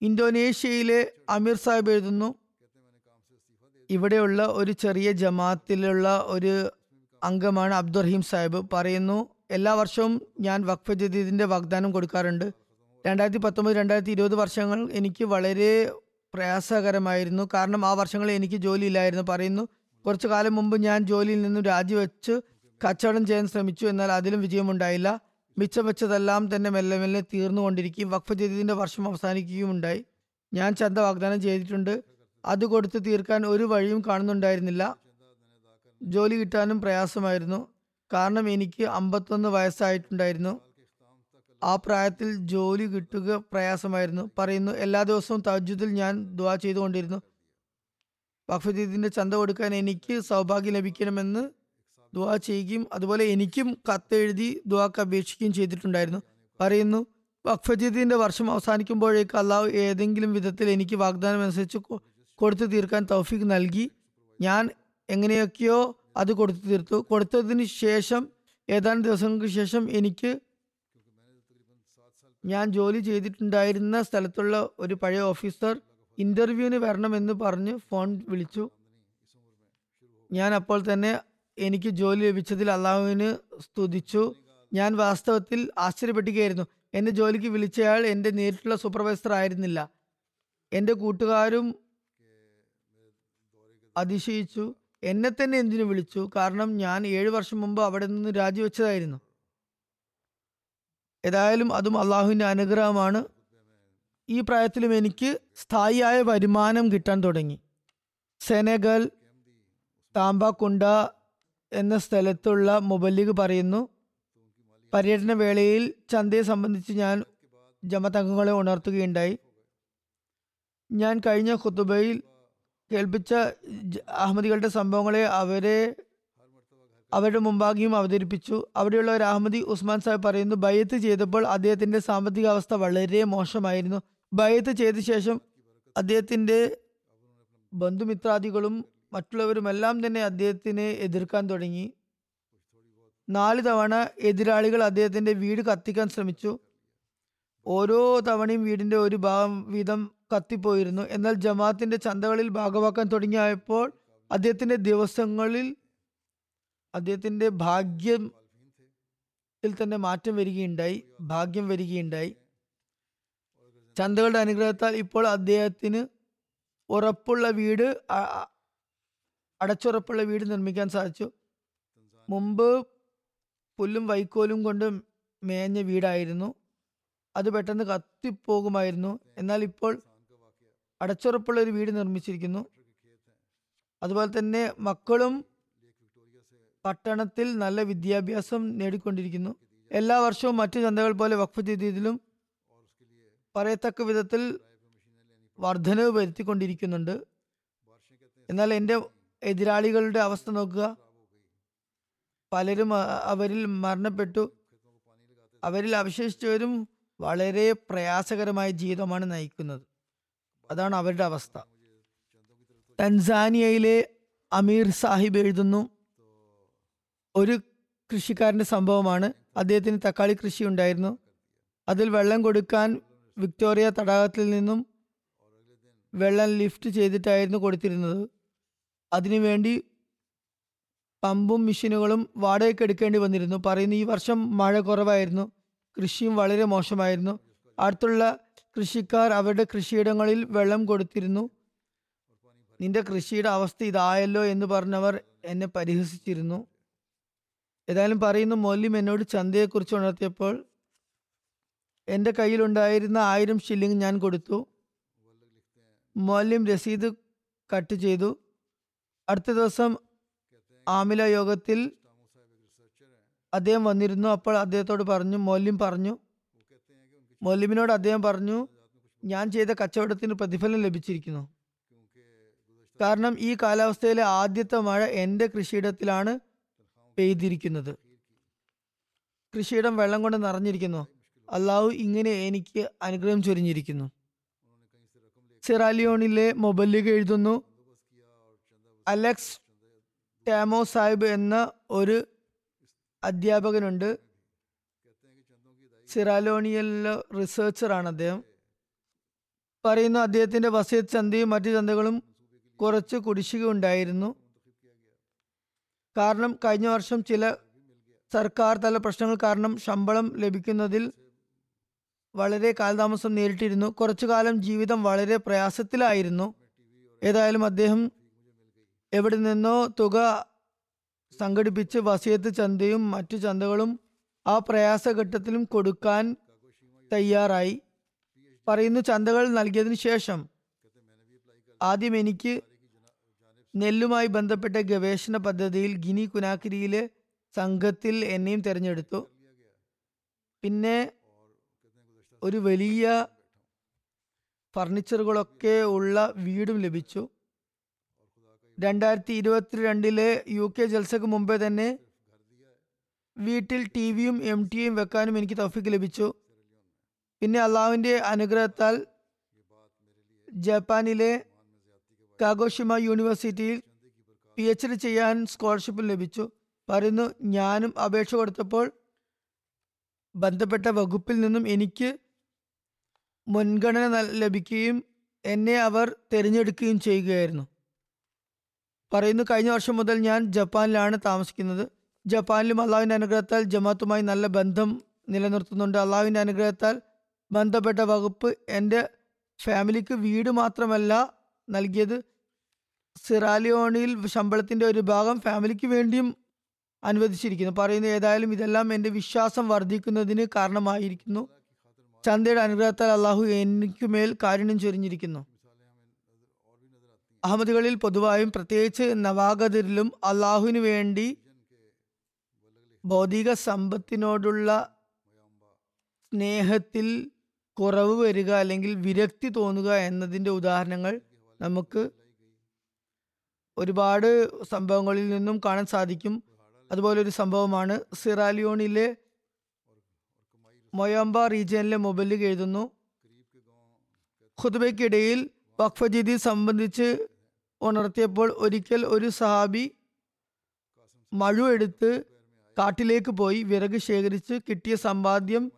ഇന്തോനേഷ്യയിലെ അമീർ സാഹിബ് എഴുതുന്നു ഇവിടെയുള്ള ഒരു ചെറിയ ജമാത്തിലുള്ള ഒരു അംഗമാണ് അബ്ദുറഹീം സാഹിബ്. പറയുന്നു എല്ലാ വർഷവും ഞാൻ വഖഫ് ജദീദിന്റെ വാഗ്ദാനം കൊടുക്കാറുണ്ട്. രണ്ടായിരത്തി പത്തൊമ്പത് രണ്ടായിരത്തി ഇരുപത് വർഷങ്ങൾ എനിക്ക് വളരെ പ്രയാസകരമായിരുന്നു. കാരണം ആ വർഷങ്ങളിൽ എനിക്ക് ജോലിയില്ലായിരുന്നു പറയുന്നു. കുറച്ചു കാലം മുമ്പ് ഞാൻ ജോലിയിൽ നിന്നും രാജിവെച്ച് കച്ചവടം ചെയ്യാൻ ശ്രമിച്ചു. എന്നാൽ അതിലും വിജയമുണ്ടായില്ല. മിച്ചം വെച്ചതെല്ലാം തന്നെ മെല്ലെ മെല്ലെ തീർന്നുകൊണ്ടിരിക്കുകയും വഖഫ് ജദീദിന്റെ വർഷം അവസാനിക്കുകയും ഉണ്ടായി ഞാൻ ചന്ത വാഗ്ദാനം ചെയ്തിട്ടുണ്ട്. അത് കൊടുത്ത് തീർക്കാൻ ഒരു വഴിയും കാണുന്നുണ്ടായിരുന്നില്ല. ജോലി കിട്ടാനും പ്രയാസമായിരുന്നു. കാരണം എനിക്ക് അമ്പത്തൊന്ന് വയസ്സായിട്ടുണ്ടായിരുന്നു. ആ പ്രായത്തിൽ ജോലി കിട്ടുക പ്രയാസമായിരുന്നു. പറയുന്നു എല്ലാ ദിവസവും തജ്ജുദിൽ ഞാൻ ദുവാ ചെയ്തുകൊണ്ടിരുന്നു. വഖഫീദിന്റെ ചന്ത കൊടുക്കാൻ എനിക്ക് സൗഭാഗ്യം ലഭിക്കണമെന്ന് ദുവാ ചെയ്യുകയും അതുപോലെ എനിക്കും കത്തെഴുതി ദുവാക്ക് അപേക്ഷിക്കുകയും ചെയ്തിട്ടുണ്ടായിരുന്നു. പറയുന്നു വഖഫജീദിന്റെ വർഷം അവസാനിക്കുമ്പോഴേക്ക് അള്ളാഹു ഏതെങ്കിലും വിധത്തിൽ എനിക്ക് വാഗ്ദാനം അനുസരിച്ച് കൊടുത്തു തീർക്കാൻ തൗഫീഖ് നൽകി. ഞാൻ എങ്ങനെയൊക്കെയോ അത് കൊടുത്തു തീർത്തു. കൊടുത്തതിന് ശേഷം ഏതാനും ദിവസങ്ങൾക്ക് ശേഷം എനിക്ക് ഞാൻ ജോലി ചെയ്തിട്ടുണ്ടായിരുന്ന സ്ഥലത്തുള്ള ഒരു പഴയ ഓഫീസർ ഇന്റർവ്യൂവിന് വരണമെന്ന് പറഞ്ഞ് ഫോൺ വിളിച്ചു. ഞാൻ അപ്പോൾ തന്നെ എനിക്ക് ജോലി ലഭിച്ചതിൽ അള്ളാഹുവിന് സ്തുതിച്ചു. ഞാൻ വാസ്തവത്തിൽ ആശ്ചര്യപ്പെട്ടുകയായിരുന്നു എന്നെ ജോലിക്ക് വിളിച്ചയാൾ എന്റെ നേരിട്ടുള്ള സൂപ്പർവൈസർ ആയിരുന്നില്ല എന്റെ കൂട്ടുകാരും അതിശയിച്ചു. എന്നെ തന്നെ എന്തിനു വിളിച്ചു? കാരണം ഞാൻ ഏഴു വർഷം മുമ്പ് അവിടെ നിന്ന് രാജിവെച്ചതായിരുന്നു. ഏതായാലും അതും അള്ളാഹുവിന്റെ അനുഗ്രഹമാണ്. ഈ പ്രായത്തിലും എനിക്ക് സ്ഥായിയായ വരുമാനം കിട്ടാൻ തുടങ്ങി. സെനഗൽ താമ്പാക്കുണ്ട എന്ന സ്ഥലത്തുള്ള മുബല്ലിഗ് പറയുന്നു പര്യടന വേളയിൽ ചന്തയെ സംബന്ധിച്ച് ഞാൻ ജമത്ത് അംഗങ്ങളെ ഉണർത്തുകയുണ്ടായി. ഞാൻ കഴിഞ്ഞ ഖുത്തുബയിൽ കേൾപ്പിച്ച അഹമ്മദികളുടെ സംഭവങ്ങളെ അവരെ അവരുടെ മുമ്പാകെയും അവതരിപ്പിച്ചു. അവിടെയുള്ള ഒരു അഹമ്മദി ഉസ്മാൻ സാഹിബ് പറയുന്നു ബയ്യത്ത് ചെയ്തപ്പോൾ അദ്ദേഹത്തിന്റെ സാമ്പത്തിക അവസ്ഥ വളരെ മോശമായിരുന്നു. ബയ്യത്ത് ചെയ്ത ശേഷം അദ്ദേഹത്തിന്റെ ബന്ധുമിത്രാദികളും മറ്റുള്ളവരുമെല്ലാം തന്നെ അദ്ദേഹത്തിനെ എതിർക്കാൻ തുടങ്ങി. നാല് തവണ എതിരാളികൾ അദ്ദേഹത്തിന്റെ വീട് കത്തിക്കാൻ ശ്രമിച്ചു. ഓരോ തവണയും വീടിന്റെ ഒരു ഭാഗം വീതം കത്തിപ്പോയിരുന്നു. എന്നാൽ ജമാഅത്തിന്റെ ചന്തകളിൽ ഭാഗമാക്കാൻ തുടങ്ങിയപ്പോൾ അദ്ദേഹത്തിന്റെ ദിവസങ്ങളിൽ അദ്ദേഹത്തിന്റെ ഭാഗ്യത്തിൽ തന്നെ മാറ്റം വരികയുണ്ടായി ഭാഗ്യം വരികയുണ്ടായി. ചന്തകളുടെ അനുഗ്രഹത്താൽ ഇപ്പോൾ അദ്ദേഹത്തിന് ഉറപ്പുള്ള വീട് അടച്ചുറപ്പുള്ള വീട് നിർമ്മിക്കാൻ സാധിച്ചു. മുമ്പ് പുല്ലും വൈക്കോലും കൊണ്ട് മേഞ്ഞ വീടായിരുന്നു. അത് പെട്ടെന്ന് കത്തിപ്പോകുമായിരുന്നു. എന്നാൽ ഇപ്പോൾ അടച്ചുറപ്പുള്ള ഒരു വീട് നിർമ്മിച്ചിരിക്കുന്നു. അതുപോലെ തന്നെ മക്കളും പട്ടണത്തിൽ നല്ല വിദ്യാഭ്യാസം നേടിക്കൊണ്ടിരിക്കുന്നു. എല്ലാ വർഷവും മറ്റു ചന്തകൾ പോലെ വഖഫ് ചെയ്തതിലും പറയത്തക്ക വിധത്തിൽ വർധനവ് വരുത്തിക്കൊണ്ടിരിക്കുന്നുണ്ട്. എന്നാൽ എന്റെ എതിരാളികളുടെ അവസ്ഥ നോക്കുക. പലരും അവരിൽ മരണപ്പെട്ടു. അവരിൽ അവശേഷിച്ചവരും വളരെ പ്രയാസകരമായ ജീവിതമാണ് നയിക്കുന്നത്. അതാണ് അവരുടെ അവസ്ഥ. ടൻസാനിയയിലെ അമീർ സാഹിബ് എഴുതുന്നു ഒരു കൃഷിക്കാരന്റെ സംഭവമാണ്. അദ്ദേഹത്തിന് തക്കാളി കൃഷി ഉണ്ടായിരുന്നു. അതിൽ വെള്ളം കൊടുക്കാൻ വിക്ടോറിയ തടാകത്തിൽ നിന്നും വെള്ളം ലിഫ്റ്റ് ചെയ്തിട്ടായിരുന്നു കൊടുത്തിരുന്നത്. അതിനുവേണ്ടി പമ്പും മെഷീനുകളും വാടകയ്ക്ക് എടുക്കേണ്ടി വന്നിരുന്നു. പറയുന്നു ഈ വർഷം മഴ കുറവായിരുന്നു. കൃഷിയും വളരെ മോശമായിരുന്നു. അടുത്തുള്ള കൃഷിക്കാർ അവരുടെ കൃഷിയിടങ്ങളിൽ വെള്ളം കൊടുത്തിരുന്നു. നിന്റെ കൃഷിയുടെ അവസ്ഥ ഇതായല്ലോ എന്ന് പറഞ്ഞവർ എന്നെ പരിഹസിച്ചിരുന്നു. ഏതായാലും പറയുന്ന മൊല്യം എന്നോട് ചന്തയെക്കുറിച്ച് ഉണർത്തിയപ്പോൾ എന്റെ കയ്യിലുണ്ടായിരുന്ന ആയിരം ഷില്ലിങ് ഞാൻ കൊടുത്തു. മൊല്യം രസീത് കട്ട് ചെയ്തു. അടുത്ത ദിവസം ആമില യോഗത്തിൽ അദ്ദേഹം വന്നിരുന്നു. അപ്പോൾ അദ്ദേഹത്തോട് പറഞ്ഞു മൗല്യം പറഞ്ഞു മൗല്യമിനോട് അദ്ദേഹം പറഞ്ഞു ഞാൻ ചെയ്ത കച്ചവടത്തിന് പ്രതിഫലം ലഭിച്ചിരിക്കുന്നു. കാരണം ഈ കാലാവസ്ഥയിലെ ആദ്യത്തെ മഴ എന്റെ കൃഷിയിടത്തിലാണ് പെയ്തിരിക്കുന്നത്. കൃഷിയിടം വെള്ളം കൊണ്ട് നിറഞ്ഞിരിക്കുന്നു. അള്ളാഹു ഇങ്ങനെ എനിക്ക് അനുഗ്രഹം ചൊരിഞ്ഞിരിക്കുന്നു. സിറാലിയോണിലെ മൊബൈലിലേക്ക് എഴുതുന്നു അലക്സ് ടാമോ സാഹിബ് എന്ന ഒരു അധ്യാപകനുണ്ട്. സിറാലോണിയയിലെ റിസർച്ചറാണ് അദ്ദേഹം. പറയുന്നു അദ്ദേഹത്തിന്റെ വസീത് ചന്തയും മറ്റു ചന്തകളും കുറച്ച് കുടിശ്ശിക ഉണ്ടായിരുന്നു കാരണം കഴിഞ്ഞ വർഷം ചില സർക്കാർ തല പ്രശ്നങ്ങൾ കാരണം ശമ്പളം ലഭിക്കുന്നതിൽ വളരെ കാലതാമസം നേരിട്ടിരുന്നു. കുറച്ചു കാലം ജീവിതം വളരെ പ്രയാസത്തിലായിരുന്നു. ഏതായാലും അദ്ദേഹം എവിടെ നിന്നോ തുക സംഘടിപ്പിച്ച് വസിയത്ത് ചന്തയും മറ്റു ചന്തകളും ആ പ്രയാസഘട്ടത്തിലും കൊടുക്കാൻ തയ്യാറായി. പറയുന്നു ചന്തകൾ നൽകിയതിനു ശേഷം ആദ്യം എനിക്ക് നെല്ലുമായി ബന്ധപ്പെട്ട ഗവേഷണ പദ്ധതിയിൽ ഗിനി കുനാക്കിരിയിലെ സംഘത്തിൽ എന്നെയും തിരഞ്ഞെടുത്തു. പിന്നെ ഒരു വലിയ ഫർണിച്ചറുകളൊക്കെ ഉള്ള വീടും ലഭിച്ചു. രണ്ടായിരത്തി ഇരുപത്തിരണ്ടിലെ യു കെ ജൽസക്ക് മുമ്പേ തന്നെ വീട്ടിൽ ടി വിയും എം ടിയും വെക്കാനും എനിക്ക് തൗഫീക്ക് ലഭിച്ചു. പിന്നെ അള്ളാഹുവിന്റെ അനുഗ്രഹത്താൽ ജപ്പാനിലെ കാഗോഷിമ യൂണിവേഴ്സിറ്റിയിൽ പി എച്ച് ഡി ചെയ്യാൻ സ്കോളർഷിപ്പ് ലഭിച്ചു. പറയുന്നു ഞാനും അപേക്ഷ കൊടുത്തപ്പോൾ ബന്ധപ്പെട്ട വകുപ്പിൽ നിന്നും എനിക്ക് മുൻഗണന ലഭിക്കുകയും എന്നെ അവർ തിരഞ്ഞെടുക്കുകയും ചെയ്യുകയായിരുന്നു. പറയുന്നു കഴിഞ്ഞ വർഷം മുതൽ ഞാൻ ജപ്പാനിലാണ് താമസിക്കുന്നത്. ജപ്പാനിലും അള്ളാഹുവിന്റെ അനുഗ്രഹത്താൽ ജമാത്തുമായി നല്ല ബന്ധം നിലനിർത്തുന്നുണ്ട്. അള്ളാഹുവിന്റെ അനുഗ്രഹത്താൽ ബന്ധപ്പെട്ട വകുപ്പ് എന്റെ ഫാമിലിക്ക് വീട് മാത്രമല്ല നൽകിയത്. സിറാലിയോണിയിൽ ശമ്പളത്തിന്റെ ഒരു ഭാഗം ഫാമിലിക്ക് വേണ്ടിയും അനുവദിച്ചിരിക്കുന്നു. പറയുന്നത് ഏതായാലും ഇതെല്ലാം എന്റെ വിശ്വാസം വർദ്ധിക്കുന്നതിന് കാരണമായിരിക്കുന്നു. ചന്തയുടെ അനുഗ്രഹത്താൽ അള്ളാഹു എനിക്ക് മേൽ കാരുണ്യം ചൊരിഞ്ഞിരിക്കുന്നു. അഹമ്മദുകളിൽ പൊതുവായും പ്രത്യേകിച്ച് നവാഗതരിലും അള്ളാഹുവിന് വേണ്ടി ഭൗതിക സമ്പത്തിനോടുള്ള സ്നേഹത്തിൽ കുറവ് വരിക അല്ലെങ്കിൽ വിരക്തി തോന്നുക എന്നതിന്റെ ഉദാഹരണങ്ങൾ നമുക്ക് ഒരുപാട് സംഭവങ്ങളിൽ നിന്നും കാണാൻ സാധിക്കും. അതുപോലെ ഒരു സംഭവമാണ് സിറാലിയോണിലെ മൊയാമ്പ റീജിയനിലെ മൊബൈലിൽ എഴുതുന്നു. ഖുതുബയ്ക്കിടയിൽ വഖഫ് ജദീദ് സംബന്ധിച്ച് ഉണർത്തിയപ്പോൾ ഒരിക്കൽ ഒരു സഹാബി മഴു എടുത്ത് കാട്ടിലേക്ക് പോയി വിറക് ശേഖരിച്ച് കിട്ടിയ സമ്പാദ്യം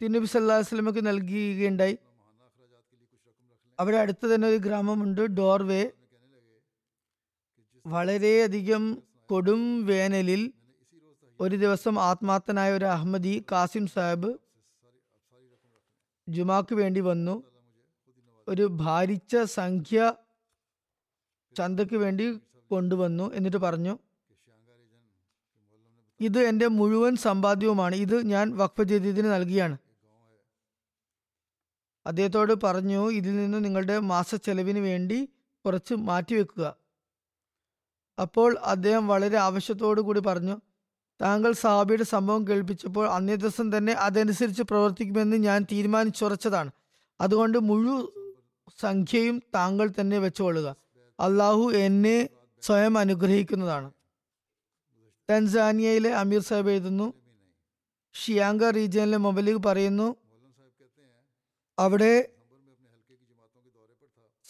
തിരുനബി സല്ലാ വസ്ലമക്ക് നൽകുകയുണ്ടായി അവിടെ അടുത്ത് തന്നെ ഒരു ഗ്രാമമുണ്ട് ഡോർവേ. വളരെയധികം കൊടും വേനലിൽ ഒരു ദിവസം ആത്മാർത്ഥനായ ഒരു അഹമ്മദി കാസിം സാഹിബ് ജുമാക്ക് വേണ്ടി വന്നു. ഒരു ഭാരിച്ച സംഖ്യ ചന്തക്ക് വേണ്ടി കൊണ്ടുവന്നു എന്നിട്ട് പറഞ്ഞു. ഇത് എന്റെ മുഴുവൻ സമ്പാദ്യവുമാണ്. ഇത് ഞാൻ വഖഫ് ജദീദിന് നൽകിയാണ്. അദ്ദേഹത്തോട് പറഞ്ഞു ഇതിൽ നിന്ന് നിങ്ങളുടെ മാസ ചെലവിന് വേണ്ടി കുറച്ച് മാറ്റിവെക്കുക അപ്പോൾ അദ്ദേഹം വളരെ ആവശ്യത്തോടു കൂടി പറഞ്ഞു താങ്കൾ സാബിയുടെ സംഭവം കേൾപ്പിച്ചപ്പോൾ അന്നേ ദിവസം തന്നെ അതനുസരിച്ച് പ്രവർത്തിക്കുമെന്ന് ഞാൻ തീരുമാനിച്ചുറച്ചതാണ്. അതുകൊണ്ട് മുഴു സംഖ്യയും താങ്കൾ തന്നെ വെച്ചുകൊള്ളുക. അള്ളാഹു എന്നെ സ്വയം അനുഗ്രഹിക്കുന്നതാണ്. തൻസാനിയയിലെ അമീർ സാഹിബ് എഴുതുന്നു. ഷിയാങ്ക റീജിയനിലെ മൊബൈലിൽ പറയുന്നു അവിടെ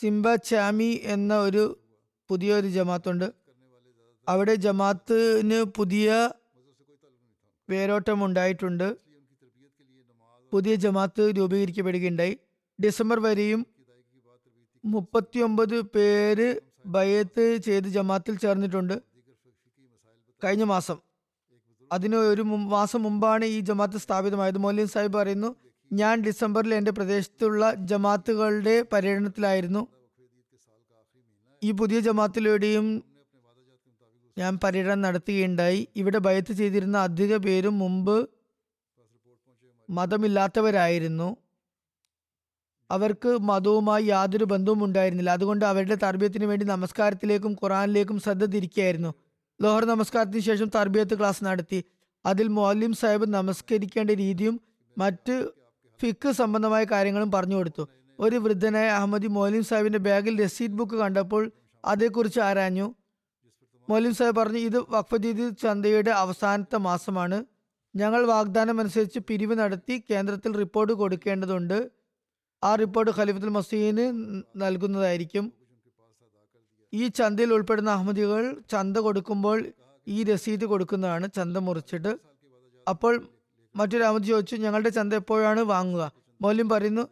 സിംബ ചാമി എന്ന ഒരു പുതിയൊരു ജമാത്തുണ്ട്. അവിടെ ജമാത്തിന് പുതിയ വേരോട്ടം ഉണ്ടായിട്ടുണ്ട് പുതിയ ജമാത്ത് രൂപീകരിക്കപ്പെടുകയുണ്ടായി. ഡിസംബർ വരെയും മുപ്പത്തിയൊമ്പത് പേര് ബയത്ത് ചെയ്ത് ജമാത്തിൽ ചേർന്നിട്ടുണ്ട്. കഴിഞ്ഞ മാസം. അതിന് ഒരു മാസം മുമ്പാണ് ഈ ജമാത്ത് സ്ഥാപിതമായത്. മൗലിൻ സാഹിബ് പറയുന്നു ഞാൻ ഡിസംബറിൽ എന്റെ പ്രദേശത്തുള്ള ജമാത്തുകളുടെ പര്യടനത്തിലായിരുന്നു. ഈ പുതിയ ജമാത്തിലൂടെയും ഞാൻ പര്യടനം നടത്തുകയുണ്ടായി. ഇവിടെ ഭയത്ത് ചെയ്തിരുന്ന അധിക പേരും മുമ്പ് മതമില്ലാത്തവരായിരുന്നു. അവർക്ക് മതവുമായി യാതൊരു ബന്ധവും ഉണ്ടായിരുന്നില്ല അതുകൊണ്ട് അവരുടെ തർബീയത്തിന് വേണ്ടി നമസ്കാരത്തിലേക്കും ഖുറാനിലേക്കും ശ്രദ്ധ തിരിക്കുകയായിരുന്നു. ലോഹർ നമസ്കാരത്തിന് ശേഷം തർബിയത്ത് ക്ലാസ് നടത്തി. അതിൽ മൗലിം സാഹിബ് നമസ്കരിക്കേണ്ട രീതിയും മറ്റ് ഫിക്ക് സംബന്ധമായ കാര്യങ്ങളും പറഞ്ഞു കൊടുത്തു. ഒരു വൃദ്ധനായ അഹമ്മദി മൗലിം സാഹിബിന്റെ ബാഗിൽ രസീദ് ബുക്ക് കണ്ടപ്പോൾ അതേക്കുറിച്ച് ആരാഞ്ഞു? മൗലിം സാഹിബ് പറഞ്ഞു ഇത് വഖഫദീദ് ചന്തയുടെ അവസാനത്തെ മാസമാണ്. ഞങ്ങൾ വാഗ്ദാനം അനുസരിച്ച് പിരിവ് നടത്തി കേന്ദ്രത്തിൽ റിപ്പോർട്ട് കൊടുക്കേണ്ടതുണ്ട്. ആ റിപ്പോർട്ട് ഖലീഫത്തുൽ മസീന് നൽകുന്നതായിരിക്കും. ഈ ചന്തയിൽ ഉൾപ്പെടുന്ന അഹമ്മദികൾ ചന്ത കൊടുക്കുമ്പോൾ ഈ രസീത് കൊടുക്കുന്നതാണ് ചന്ത മുറിച്ചിട്ട്. അപ്പോൾ മറ്റൊരു അഹമ്മദ് ചോദിച്ചു ഞങ്ങളുടെ ചന്ത എപ്പോഴാണ് വാങ്ങുക? മൗല്യം പറയുന്നു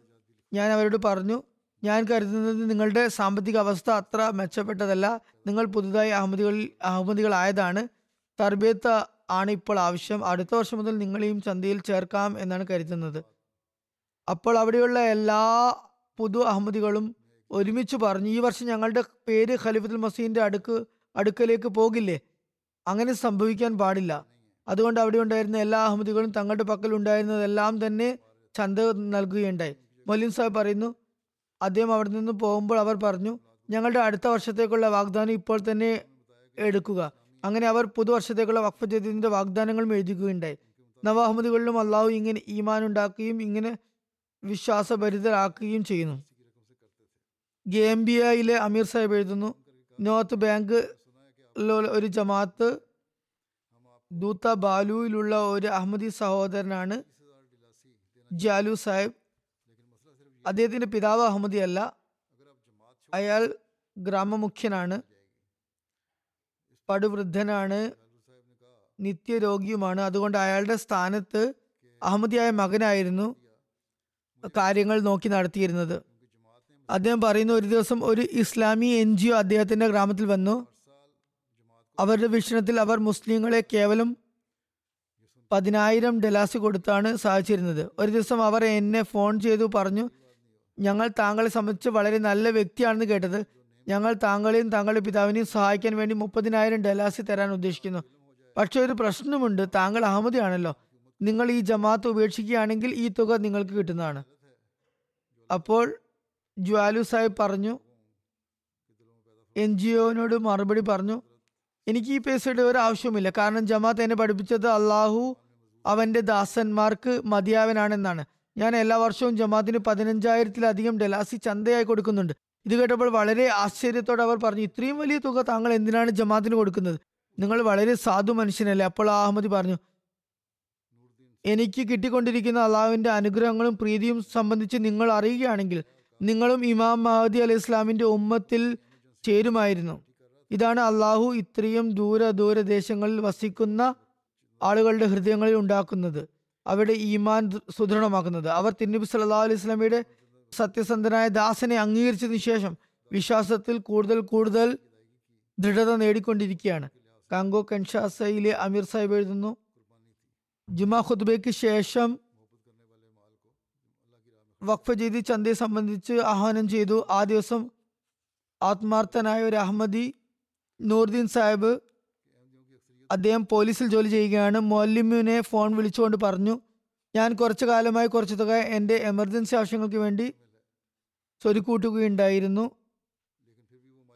ഞാൻ അവരോട് പറഞ്ഞു ഞാൻ കരുതുന്നത് നിങ്ങളുടെ സാമ്പത്തിക അവസ്ഥ അത്ര മെച്ചപ്പെട്ടതല്ല. നിങ്ങൾ പുതുതായി അഹമ്മദികളിൽ അഹമ്മദികളായതാണ്. തർബേത്ത ആണ് ഇപ്പോൾ ആവശ്യം. അടുത്ത വർഷം മുതൽ നിങ്ങളെയും ചന്തയിൽ ചേർക്കാം എന്നാണ് കരുതുന്നത്. അപ്പോൾ അവിടെയുള്ള എല്ലാ പുതു അഹമ്മദികളും ഒരുമിച്ച് പറഞ്ഞു ഈ വർഷം ഞങ്ങളുടെ പേര് ഖലീഫത്തുൽ മസീന്റെ അടുക്ക് അടുക്കലേക്ക് പോകില്ലേ? അങ്ങനെ സംഭവിക്കാൻ പാടില്ല. അതുകൊണ്ട് അവിടെ ഉണ്ടായിരുന്ന എല്ലാ അഹമ്മദികളും തങ്ങളുടെ പക്കൽ ഉണ്ടായിരുന്നതെല്ലാം തന്നെ ചന്ത നൽകുകയുണ്ടായി. മൊലിൻ സാഹിബ് പറയുന്നു അദ്ദേഹം അവിടെ നിന്ന് പോകുമ്പോൾ അവർ പറഞ്ഞു ഞങ്ങളുടെ അടുത്ത വർഷത്തേക്കുള്ള വാഗ്ദാനം ഇപ്പോൾ തന്നെ എടുക്കുക. അങ്ങനെ അവർ പുതുവർഷത്തേക്കുള്ള വഖഫ് ജദീദിന്റെ വാഗ്ദാനങ്ങളും എഴുതുകയുണ്ടായി നവ അഹമ്മദികളിലും അള്ളാഹു ഇങ്ങനെ ഈമാൻ ഉണ്ടാക്കുകയും ഇങ്ങനെ വിശ്വാസഭരിതരാക്കുകയും ചെയ്യുന്നു. ഗേംബിയയിലെ അമീർ സാഹിബ് എഴുതുന്നു. നോർത്ത് ബാങ്ക് ഒരു ജമാഅത്ത് ദൂത്ത ബാലുവിലുള്ള ഒരു അഹമ്മദി സഹോദരനാണ് ജാലു സാഹിബ്. അദ്ദേഹത്തിന്റെ പിതാവ് അഹമ്മദി അല്ല അയാൾ ഗ്രാമമുഖ്യനാണ് പടുവൃദ്ധനാണ് നിത്യരോഗിയുമാണ്. അതുകൊണ്ട് അയാളുടെ സ്ഥാനത്ത് അഹമ്മദിയായ മകനായിരുന്നു കാര്യങ്ങൾ നോക്കി നടത്തിയിരുന്നത്. അദ്ദേഹം പറയുന്നു ഒരു ദിവസം ഒരു ഇസ്ലാമി എൻ ജി ഒ അദ്ദേഹത്തിന്റെ ഗ്രാമത്തിൽ വന്നു. അവരുടെ വീക്ഷണത്തിൽ അവർ മുസ്ലിങ്ങളെ കേവലം പതിനായിരം ഡെലാസ് കൊടുത്താണ് സഹായിച്ചിരുന്നത് ഒരു ദിവസം അവർ എന്നെ ഫോൺ ചെയ്തു പറഞ്ഞു ഞങ്ങൾ താങ്കളെ സംബന്ധിച്ച് വളരെ നല്ല വ്യക്തിയാണെന്ന് കേട്ടത്. ഞങ്ങൾ താങ്കളെയും താങ്കളുടെ പിതാവിനെയും സഹായിക്കാൻ വേണ്ടി മുപ്പതിനായിരം ഡെലാസി തരാൻ ഉദ്ദേശിക്കുന്നു. പക്ഷെ ഒരു പ്രശ്നമുണ്ട്. താങ്കൾ അഹമ്മദിയാണല്ലോ. നിങ്ങൾ ഈ ജമാഅത്ത് ഉപേക്ഷിക്കുകയാണെങ്കിൽ ഈ തുക നിങ്ങൾക്ക് കിട്ടുന്നതാണ്. അപ്പോൾ ജ്വാലു സാഹിബ് പറഞ്ഞു എൻ ജി ഒനോട് മറുപടി പറഞ്ഞു എനിക്ക് ഈ പൈസയുടെ ഒരു ആവശ്യവുമില്ല. കാരണം ജമാഅത്ത് എന്നെ പഠിപ്പിച്ചത് അള്ളാഹു അവന്റെ ദാസന്മാർക്ക് മതിയാവനാണെന്നാണ് ഞാൻ എല്ലാ വർഷവും ജമാഅത്തിന് പതിനഞ്ചായിരത്തിലധികം ഡെലാസി ചന്തയായി കൊടുക്കുന്നുണ്ട്. ഇത് കേട്ടപ്പോൾ വളരെ ആശ്ചര്യത്തോടെ അവർ പറഞ്ഞു ഇത്രയും വലിയ തുക താങ്കൾ എന്തിനാണ് ജമാഅത്തിന് കൊടുക്കുന്നത്? നിങ്ങൾ വളരെ സാധു മനുഷ്യനല്ലേ. അപ്പോൾ അഹമ്മദി പറഞ്ഞു എനിക്ക് കിട്ടിക്കൊണ്ടിരിക്കുന്ന അള്ളാഹുവിന്റെ അനുഗ്രഹങ്ങളും പ്രീതിയും സംബന്ധിച്ച് നിങ്ങൾ അറിയുകയാണെങ്കിൽ നിങ്ങളും ഇമാം മഹദി അലി ഇസ്ലാമിന്റെ ഉമ്മത്തിൽ ചേരുമായിരുന്നു. ഇതാണ് അള്ളാഹു ഇത്രയും ദൂര ദൂര ദേശങ്ങളിൽ വസിക്കുന്ന ആളുകളുടെ ഹൃദയങ്ങളിൽ ഉണ്ടാക്കുന്നത്. അവരുടെ ഈമാൻ സുദൃഢമാക്കുന്നത്. അവർ തിരുനബി സല്ലാ അലൈഹി സ്വലമിയുടെ സത്യസന്ധനായ ദാസനെ അംഗീകരിച്ചതിനു ശേഷം വിശ്വാസത്തിൽ കൂടുതൽ കൂടുതൽ ദൃഢത നേടിക്കൊണ്ടിരിക്കുകയാണ്. കാങ്കോ കൻഷാസയിലെ അമീർ സാഹിബ് എഴുതുന്നു ജുമാ ഖുദ്ബയ്ക്ക് ശേഷം വഖഫ് ചെയ്ത് ചന്തയെ സംബന്ധിച്ച് ആഹ്വാനം ചെയ്തു. ആ ദിവസം ആത്മാർത്ഥനായ ഒരു അഹമ്മദി നൂർദ്ദീൻ സാഹിബ് അദ്ദേഹം പോലീസിൽ ജോലി ചെയ്യുകയാണ്. മൊല്ലിമിനെ ഫോൺ വിളിച്ചുകൊണ്ട് പറഞ്ഞു ഞാൻ കുറച്ചു കാലമായി കുറച്ച് തുക എന്റെ എമർജൻസി ആവശ്യങ്ങൾക്ക് വേണ്ടി സ്വരുക്കൂട്ടുകയുണ്ടായിരുന്നു.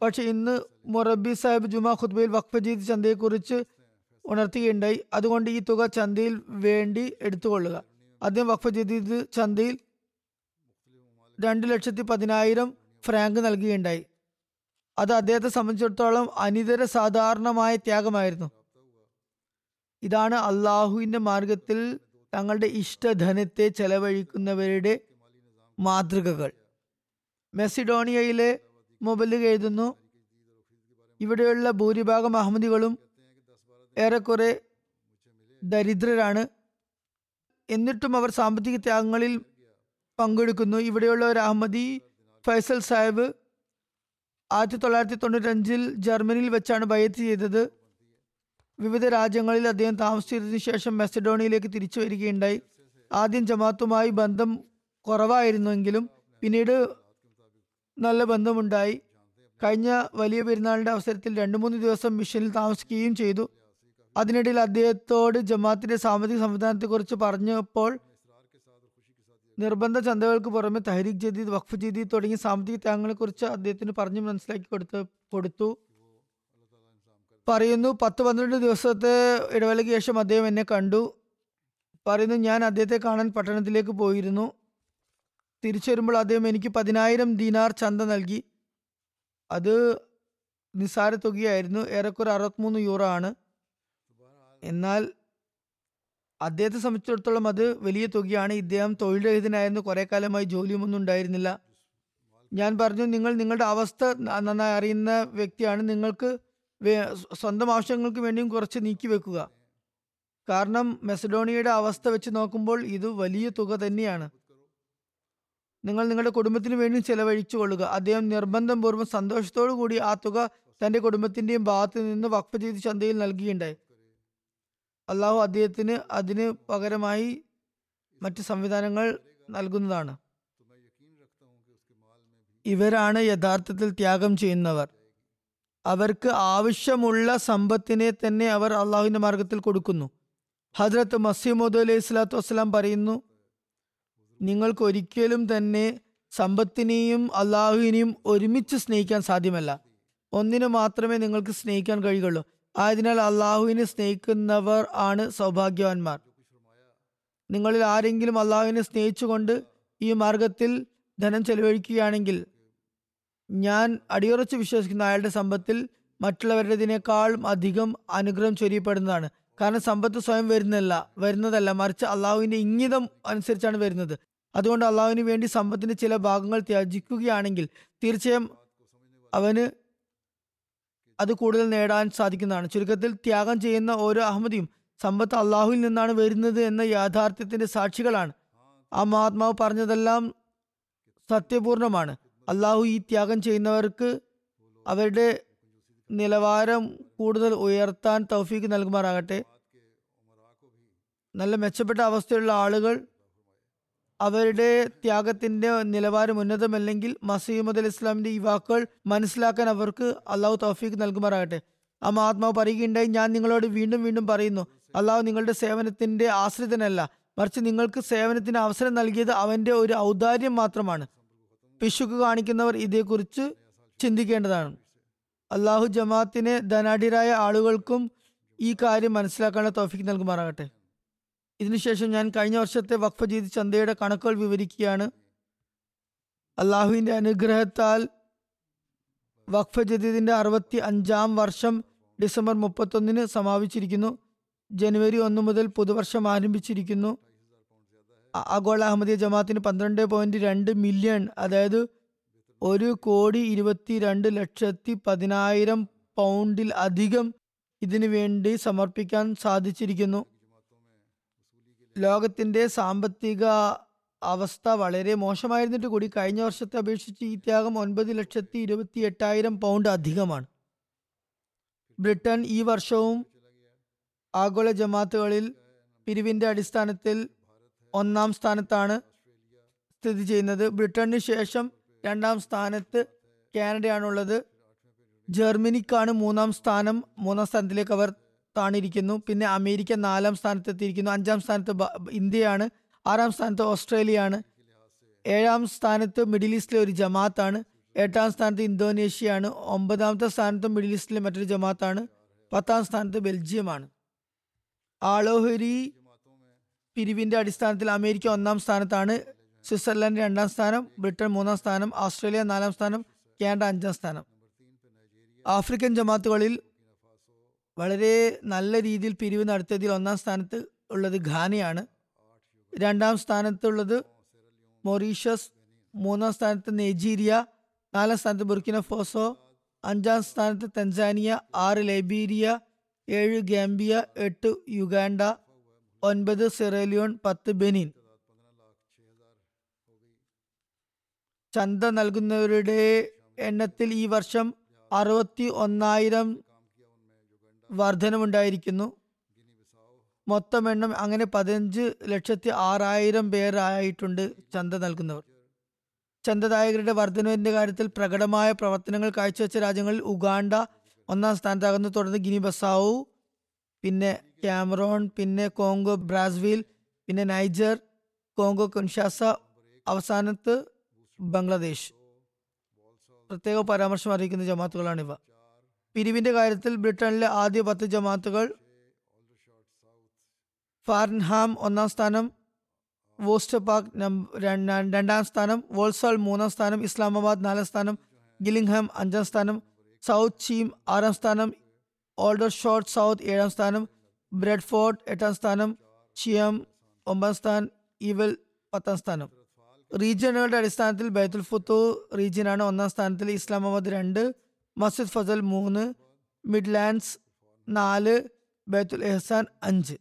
പക്ഷെ ഇന്ന് മൊറബി സാഹിബ് ജുമാ ഖുത്ബയിൽ വഖഫ് ചെയ്ത് ചന്തയെക്കുറിച്ച് ഉണർത്തുകയുണ്ടായി. അതുകൊണ്ട് ഈ തുക ചന്തയിൽ വേണ്ടി എടുത്തുകൊള്ളുക. അദ്ദേഹം വഖഫ് ജീദ് ചന്തയിൽ രണ്ട് ലക്ഷത്തി പതിനായിരം ഫ്രാങ്ക് നൽകുകയുണ്ടായി. അത് അദ്ദേഹത്തെ സംബന്ധിച്ചിടത്തോളം അനിതര സാധാരണമായ ത്യാഗമായിരുന്നു. ഇതാണ് അള്ളാഹുവിന്റെ മാർഗത്തിൽ തങ്ങളുടെ ഇഷ്ടധനത്തെ ചെലവഴിക്കുന്നവരുടെ മാതൃകകൾ. മെസിഡോണിയയിലെ മൊബൈലിൽ എഴുതുന്നു ഇവിടെയുള്ള ഭൂരിഭാഗം അഹമ്മദികളും ഏറെക്കുറെ ദരിദ്രരാണ്. എന്നിട്ടും അവർ സാമ്പത്തിക ത്യാഗങ്ങളിൽ പങ്കെടുക്കുന്നു. ഇവിടെയുള്ള ഒരു അഹമ്മദി ഫൈസൽ സാഹിബ് ആയിരത്തി തൊള്ളായിരത്തി തൊണ്ണൂറ്റഞ്ചിൽ ജർമ്മനിയിൽ വെച്ചാണ് ബയത്ത് ചെയ്തത്. വിവിധ രാജ്യങ്ങളിൽ അദ്ദേഹം താമസിച്ചതിനു ശേഷം മെസഡോണിയയിലേക്ക് തിരിച്ചു വരികയുണ്ടായി. ആദ്യം ജമാത്തുമായി ബന്ധം കുറവായിരുന്നുവെങ്കിലും പിന്നീട് നല്ല ബന്ധമുണ്ടായി. കഴിഞ്ഞ വലിയ പെരുന്നാളിന്റെ അവസരത്തിൽ രണ്ട് മൂന്ന് ദിവസം മിഷനിൽ താമസിക്കുകയും ചെയ്തു. അതിനിടയിൽ അദ്ദേഹത്തോട് ജമാഅത്തിന്റെ സാമ്പത്തിക സംവിധാനത്തെക്കുറിച്ച് പറഞ്ഞപ്പോൾ നിർബന്ധ ചന്തകൾക്ക് പുറമെ തഹരീഖ് ജദീദ് വഖഫ് ജദീദ് തുടങ്ങിയ സാമ്പത്തിക ത്യാഗങ്ങളെക്കുറിച്ച് അദ്ദേഹത്തിന് പറഞ്ഞു മനസ്സിലാക്കി കൊടുത്ത് കൊടുത്തു. പറയുന്നു പത്ത് പന്ത്രണ്ട് ദിവസത്തെ ഇടവേളയ്ക്ക് ശേഷം അദ്ദേഹം എന്നെ കണ്ടു. പറയുന്നു ഞാൻ അദ്ദേഹത്തെ കാണാൻ പട്ടണത്തിലേക്ക് പോയിരുന്നു. തിരിച്ചു വരുമ്പോൾ അദ്ദേഹം എനിക്ക് പതിനായിരം ദിനാർ ചന്ത നൽകി. അത് നിസ്സാര തുകയായിരുന്നു. ഏറെക്കുറെ അറുപത്തിമൂന്ന് യൂറോ ആണ്. എന്നാൽ അദ്ദേഹത്തെ സംബന്ധിച്ചിടത്തോളം അത് വലിയ തുകയാണ്. ഇദ്ദേഹം തൊഴിൽ രഹിതനായിരുന്നു കുറെ കാലമായി ജോലിയൊന്നും ഉണ്ടായിരുന്നില്ല. ഞാൻ പറഞ്ഞു നിങ്ങൾ നിങ്ങളുടെ അവസ്ഥ നന്നായി അറിയുന്ന വ്യക്തിയാണ്. നിങ്ങൾക്ക് സ്വന്തം ആവശ്യങ്ങൾക്ക് വേണ്ടിയും കുറച്ച് നീക്കി വെക്കുക. കാരണം മെസഡോണിയയുടെ അവസ്ഥ വെച്ച് നോക്കുമ്പോൾ ഇത് വലിയ തുക തന്നെയാണ്. നിങ്ങൾ നിങ്ങളുടെ കുടുംബത്തിന് വേണ്ടി ചെലവഴിച്ചു കൊള്ളുക. അദ്ദേഹം നിർബന്ധം പൂർവം സന്തോഷത്തോടു കൂടി ആ തുക തന്റെ കുടുംബത്തിന്റെയും ഭാഗത്ത് നിന്ന് വഖഫ് ചെയ്ത് ചന്തയിൽ നൽകിയുണ്ടായി അള്ളാഹു അദ്ദേഹത്തിന് അതിന് പകരമായി മറ്റ് സംവിധാനങ്ങൾ നൽകുന്നതാണ്. ഇവരാണ് യഥാർത്ഥത്തിൽ ത്യാഗം ചെയ്യുന്നവർ. അവർക്ക് ആവശ്യമുള്ള സമ്പത്തിനെ തന്നെ അവർ അള്ളാഹുവിന്റെ മാർഗത്തിൽ കൊടുക്കുന്നു. ഹജ്രത്ത് മസീമോദ് അലൈഹി സ്വലാത്തു വസ്സലാം പറയുന്നു നിങ്ങൾക്ക് ഒരിക്കലും തന്നെ സമ്പത്തിനെയും അള്ളാഹുവിനെയും ഒരുമിച്ച് സ്നേഹിക്കാൻ സാധ്യമല്ല. ഒന്നിനു മാത്രമേ നിങ്ങൾക്ക് സ്നേഹിക്കാൻ കഴിയുള്ളൂ ആയതിനാൽ അള്ളാഹുവിനെ സ്നേഹിക്കുന്നവർ ആണ് സൗഭാഗ്യവാന്മാർ. നിങ്ങളിൽ ആരെങ്കിലും അള്ളാഹുവിനെ സ്നേഹിച്ചുകൊണ്ട് ഈ മാർഗത്തിൽ ധനം ചെലവഴിക്കുകയാണെങ്കിൽ ഞാൻ അടിയുറച്ച് വിശ്വസിക്കുന്ന അയാളുടെ സമ്പത്തിൽ മറ്റുള്ളവരുടേതിനേക്കാളും അധികം അനുഗ്രഹം ചൊരിയപ്പെടുന്നതാണ്. കാരണം സമ്പത്ത് സ്വയം വരുന്നതല്ല വരുന്നതല്ല. മറിച്ച് അള്ളാഹുവിന്റെ ഇംഗിതം അനുസരിച്ചാണ് വരുന്നത്. അതുകൊണ്ട് അള്ളാഹുവിന് വേണ്ടി സമ്പത്തിന്റെ ചില ഭാഗങ്ങൾ ത്യജിക്കുകയാണെങ്കിൽ തീർച്ചയായും അവന് അത് കൂടുതൽ നേടാൻ സാധിക്കുന്നതാണ്. ചുരുക്കത്തിൽ ത്യാഗം ചെയ്യുന്ന ഓരോ അഹമ്മദിയും സമ്പത്ത് അള്ളാഹുവിൽ നിന്നാണ് വരുന്നത് എന്ന യാഥാർത്ഥ്യത്തിന്റെ സാക്ഷികളാണ്. ആ മഹാത്മാവ് പറഞ്ഞതെല്ലാം സത്യപൂർണമാണ്. അള്ളാഹു ഈ ത്യാഗം ചെയ്യുന്നവർക്ക് അവരുടെ നിലവാരം കൂടുതൽ ഉയർത്താൻ തൗഫീക്ക് നൽകുമാറാകട്ടെ. നല്ല മെച്ചപ്പെട്ട അവസ്ഥയുള്ള ആളുകൾ അവരുടെ ത്യാഗത്തിന്റെ നിലവാരം ഉന്നതമല്ലെങ്കിൽ മസീമദ് അലി ഇസ്ലാമിന്റെ ഈ വാക്കുകൾ മനസ്സിലാക്കാൻ അവർക്ക് അള്ളാഹു തൗഫീഖ് നൽകുമാറാകട്ടെ. ആ മഹാത്മാവ് പറയുകയുണ്ടായി ഞാൻ നിങ്ങളോട് വീണ്ടും വീണ്ടും പറയുന്നു അള്ളാഹു നിങ്ങളുടെ സേവനത്തിന്റെ ആശ്രിതനല്ല. മറിച്ച് നിങ്ങൾക്ക് സേവനത്തിന് അവസരം നൽകിയത് അവന്റെ ഒരു ഔദാര്യം മാത്രമാണ്. പിശുക്ക് കാണിക്കുന്നവർ ഇതേക്കുറിച്ച് ചിന്തിക്കേണ്ടതാണ്. അള്ളാഹു ജമാഅത്തിനെ ധനാഢ്യരായ ആളുകൾക്കും ഈ കാര്യം മനസ്സിലാക്കാനുള്ള തോഫിക്ക് നൽകുമാറാകട്ടെ. ഇതിനുശേഷം ഞാൻ കഴിഞ്ഞ വർഷത്തെ വഖഫ് ചെയ്ത് ചന്തയുടെ കണക്കുകൾ വിവരിക്കുകയാണ്. അള്ളാഹുവിന്റെ അനുഗ്രഹത്താൽ വഖഫ് ജദീദിന്റെ അറുപത്തി അഞ്ചാം വർഷം ഡിസംബർ മുപ്പത്തൊന്നിന് സമാപിച്ചിരിക്കുന്നു. ജനുവരി ഒന്ന് മുതൽ പുതുവർഷം ആരംഭിച്ചിരിക്കുന്നു. ആഗോള അഹമ്മദിയ ജമാഅത്തിന് പന്ത്രണ്ട് പോയിന്റ് രണ്ട് മില്യൺ അതായത് ഒരു കോടി ഇരുപത്തി രണ്ട് ലക്ഷത്തി പതിനായിരം പൗണ്ടിൽ അധികം ഇതിനു വേണ്ടി സമർപ്പിക്കാൻ സാധിച്ചിരിക്കുന്നു. ലോകത്തിന്റെ സാമ്പത്തിക അവസ്ഥ വളരെ മോശമായിരുന്നിട്ട് കൂടി കഴിഞ്ഞ വർഷത്തെ അപേക്ഷിച്ച് ഈ ത്യാഗം ഒൻപത് ലക്ഷത്തി ഇരുപത്തി എട്ടായിരം പൗണ്ട് അധികമാണ്. ബ്രിട്ടൻ ഈ വർഷവും ആഗോള ജമാത്തുകളിൽ പിരിവിന്റെ അടിസ്ഥാനത്തിൽ ഒന്നാം സ്ഥാനത്താണ് സ്ഥിതി ചെയ്യുന്നത്. ബ്രിട്ടന് ശേഷം രണ്ടാം സ്ഥാനത്ത് കാനഡയാണുള്ളത്. ജർമ്മനിക്കാണ് മൂന്നാം സ്ഥാനം. മൂന്നാം സ്ഥാനത്തിലേക്ക് അവർ താണിരിക്കുന്നു പിന്നെ അമേരിക്ക നാലാം സ്ഥാനത്തെത്തിയിരിക്കുന്നു. അഞ്ചാം സ്ഥാനത്ത് ഇന്ത്യയാണ്. ആറാം സ്ഥാനത്ത് ഓസ്ട്രേലിയയാണ്. ഏഴാം സ്ഥാനത്ത് മിഡിൽ ഈസ്റ്റിലെ ഒരു ജമാത്താണ്. എട്ടാം സ്ഥാനത്ത് ഇന്തോനേഷ്യയാണ്. ഒമ്പതാമത്തെ സ്ഥാനത്ത് മിഡിൽ ഈസ്റ്റിലെ മറ്റൊരു ജമാത്താണ്. പത്താം സ്ഥാനത്ത് ബെൽജിയമാണ്. ആളോഹരി പിരിവിന്റെ അടിസ്ഥാനത്തിൽ അമേരിക്ക ഒന്നാം സ്ഥാനത്താണ്. സ്വിറ്റ്സർലൻഡ് രണ്ടാം സ്ഥാനം. ബ്രിട്ടൻ മൂന്നാം സ്ഥാനം. ഓസ്ട്രേലിയ നാലാം സ്ഥാനം. കാനഡ അഞ്ചാം സ്ഥാനം. ആഫ്രിക്കൻ ജമാത്തുകളിൽ വളരെ നല്ല രീതിയിൽ പിരിവ് നടത്തിയതിൽ ഒന്നാം സ്ഥാനത്ത് ഉള്ളത് ഘാനയാണ് രണ്ടാം സ്ഥാനത്തുള്ളത് മൊറീഷ്യസ് മൂന്നാം സ്ഥാനത്ത് നൈജീരിയ നാലാം സ്ഥാനത്ത് ബുർക്കിന ഫോസോ അഞ്ചാം സ്ഥാനത്ത് തൻസാനിയ ആറ് ലൈബീരിയ ഏഴ് ഗാംബിയ എട്ട് യുഗാണ്ട ഒൻപത് സിറേലിയോൺ പത്ത് ബെനിൻ. ചന്ത നൽകുന്നവരുടെ എണ്ണത്തിൽ ഈ വർഷം അറുപത്തി ഒന്നായിരം വർധനമുണ്ടായിരിക്കുന്നു. മൊത്തം എണ്ണം അങ്ങനെ പതിനഞ്ച് ലക്ഷത്തി ആറായിരം പേരായിട്ടുണ്ട് ചന്ത നൽകുന്നവർ. ചന്തദായകരുടെ വർധനവിന്റെ കാര്യത്തിൽ പ്രകടമായ പ്രവർത്തനങ്ങൾ കാഴ്ചവെച്ച രാജ്യങ്ങളിൽ ഉഗാണ്ട ഒന്നാം സ്ഥാനത്താകുന്നു. തുടർന്ന് ഗിനി ബസാവു പിന്നെ ക്യാമറോൺ പിന്നെ കോങ്കോ ബ്രാസീൽ പിന്നെ നൈജർ കോങ്കോ കുൻഷാസ അവസാനത്ത് ബംഗ്ലാദേശ്. പ്രത്യേക പരാമർശം അറിയിക്കുന്ന ജമാത്തുകളാണിവ. പിരിവിന്റെ കാര്യത്തിൽ ബ്രിട്ടനിലെ ആദ്യ പത്ത് ജമാത്തുകൾ ഫാർൻഹാം ഒന്നാം സ്ഥാനം വോസ്റ്റപാക് രണ്ടാം സ്ഥാനം വോൾസാൾ മൂന്നാം സ്ഥാനം ഇസ്ലാമാബാദ് നാലാം സ്ഥാനം ഗിലിംഗ്ഹാം അഞ്ചാം സ്ഥാനം സൗത്ത് ചീം ആറാം സ്ഥാനം ഓൾഡർ ഷോർട്ട് സൗത്ത് ഏഴാം സ്ഥാനം ബ്രെഡ്ഫോർഡ് എട്ടാം സ്ഥാനം ചിയം ഒമ്പതാം സ്ഥാനം ഈവൽ പത്താം സ്ഥാനം. റീജിയനുകളുടെ അടിസ്ഥാനത്തിൽ ബൈത്തുൽ ഫുത്തു റീജിയനാണ് ഒന്നാം സ്ഥാനത്തിൽ ഇസ്ലാമാബാദ് രണ്ട് മസ്ജിദ് ഫസൽ മൂന്ന് മിഡ്ലാൻഡ്സ് നാല് ബേത്തുൽ എഹ്സാൻ അഞ്ച്.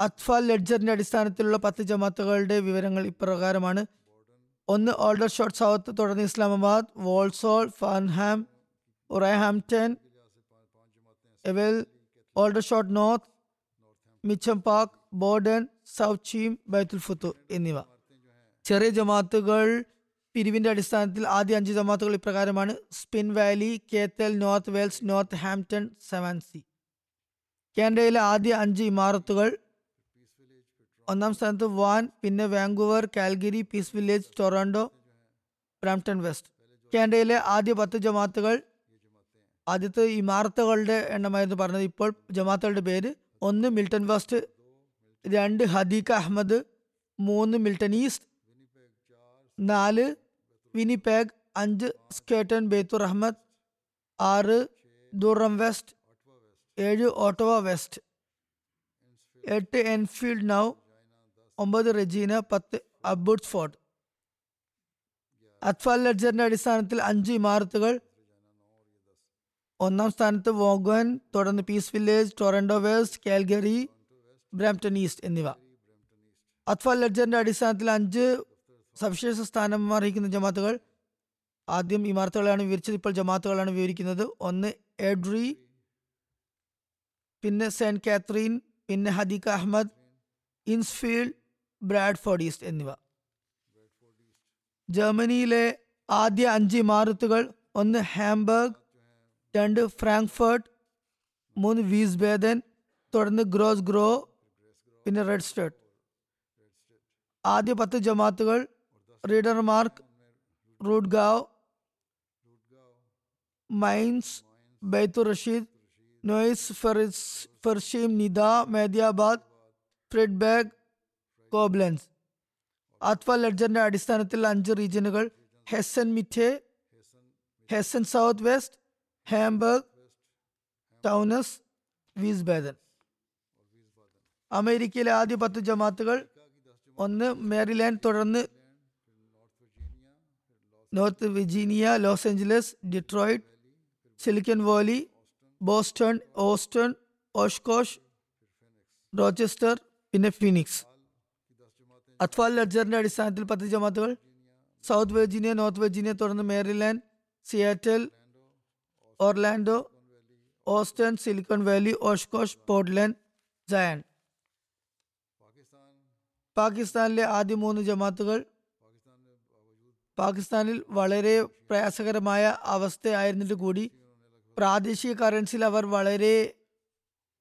അത്ഫാൽ ലെഡ്ജറിന്റെ അടിസ്ഥാനത്തിലുള്ള പത്ത് ജമാത്തുകളുടെ വിവരങ്ങൾ ഇപ്രകാരമാണ്. ഒന്ന് ഓൾഡർ ഷോർട്ട് സൗത്ത് തുടർന്ന് Islamabad Walsall Farnham Wolverhampton Ewell Aldershot North Mitcham Park Bordon South Cheam ബൈത്തുൽ ഫുത്തു എന്നിവ. ചെറിയ ജമാത്തുകൾ പിരിവിന്റെ അടിസ്ഥാനത്തിൽ ആദ്യ അഞ്ച് ജമാത്തുകൾ ഇപ്രകാരമാണ്. Spen Valley Keighley North Wales Northampton Swansea. കാനഡയിലെ ആദ്യ അഞ്ച് ഇമാറത്തുകൾ ഒന്നാം സ്ഥാനത്ത് വാൻ പിന്നെ Vancouver Calgary Peace Village Toronto Brampton West. കാനഡയിലെ ആദ്യ പത്ത് ജമാത്തുകൾ ആദ്യത്തെ ഇമാറത്തുകളുടെ എണ്ണമായിരുന്നു പറഞ്ഞത്. ഇപ്പോൾ ജമാത്തുകളുടെ പേര് ഒന്ന് മിൽട്ടൺ വെസ്റ്റ് രണ്ട് ഹദീഖ അഹമ്മദ് മൂന്ന് മിൽട്ടൺ ഈസ്റ്റ് നാല് വിനിപെഗ് അഞ്ച് സ്കേട്ടൺ ബേത്തുർ അഹമ്മദ് ആറ് ദുറം വെസ്റ്റ് ഏഴ് ഓട്ടോവ വെസ്റ്റ് എട്ട് എൻഫീൽഡ് നൗ ഒമ്പത് റെജീന പത്ത് അബുഡ് ഫോർട്ട് അത്ഫാൽ ലഡ്ജറിന്റെ അടിസ്ഥാനത്തിൽ അഞ്ച് ഇമാരത്തുകൾ. ഒന്നാം സ്ഥാനത്ത് വോഗൻ തുടർന്ന് Peace Village Toronto West Calgary Brampton East എന്നിവ. അത്ഫാൽ ലഡ്ജറിന്റെ അടിസ്ഥാനത്തിൽ അഞ്ച് സവിശേഷ സ്ഥാനം അറിയിക്കുന്ന ജമാത്തുകൾ. ആദ്യം ഇമാർത്തുകളാണ് വിവരിച്ചത്. ഇപ്പോൾ ജമാത്തുകളാണ് വിവരിക്കുന്നത്. ഒന്ന് എഡ്രി പിന്നെ സെന്റ് കാത്രീൻ പിന്നെ ഹദീഖ അഹമ്മദ് ഇൻസ്ഫീൽഡ് ബ്രാഡ്ഫോർഡ് ഈസ്റ്റ് എന്നിവ. ജർമ്മനിയിലെ ആദ്യ അഞ്ച് ഇമാരത്തുകൾ ഒന്ന് ഹാംബർഗ് രണ്ട് ഫ്രാങ്ക്ഫർട്ട് മൂന്ന് വീസ്ബേദൻ തുടർന്ന് ഗ്രോസ് ഗ്രോ പിന്നെ റെഡ് സ്റ്റേർട്ട് ആദ്യ പത്ത് ജമാത്തുകൾ റീഡർ മാർക്ക് റൂഡ്ഗാവ് മൈൻസ് ബൈത്തു റഷീദ് നോയിസ് ഫെർഷീം നിദ മേദിയാബാദ് ഫ്രിഡ്ബാഗ് കോബ്ലൻസ് ആത്വ ലെഡ്ജറിന്റെ അടിസ്ഥാനത്തിൽ അഞ്ച് റീജിയനുകൾ Hessen Mitte Hessen south west Hamburg Taunus Wiesbaden അമേരിക്കയിലെ ആദ്യ പത്ത് ജമാത്തുകൾ ഒന്ന് മേരിലാൻഡ് തുടർന്ന് North Virginia Los Angeles Detroit Silicon Valley Boston Austin Oshkosh Rochester പിന്നെ ഫിനിക്സ് അത്വാൽ ലഡ്ജറിന്റെ അടിസ്ഥാനത്തിൽ പത്ത് ജമാത്തുകൾ സൗത്ത് വെർജീനിയ നോർത്ത് വെർജീനിയ തുടർന്ന് Maryland Seattle Orlando Austin Silicon Valley Oshkosh Portland Jayan പാകിസ്ഥാനിലെ ആദ്യ മൂന്ന് ജമാത്തുകൾ പാകിസ്ഥാനിൽ വളരെ പ്രയാസകരമായ അവസ്ഥയായിരുന്നിട്ട് കൂടി പ്രാദേശിക കറൻസിയിൽ അവർ വളരെ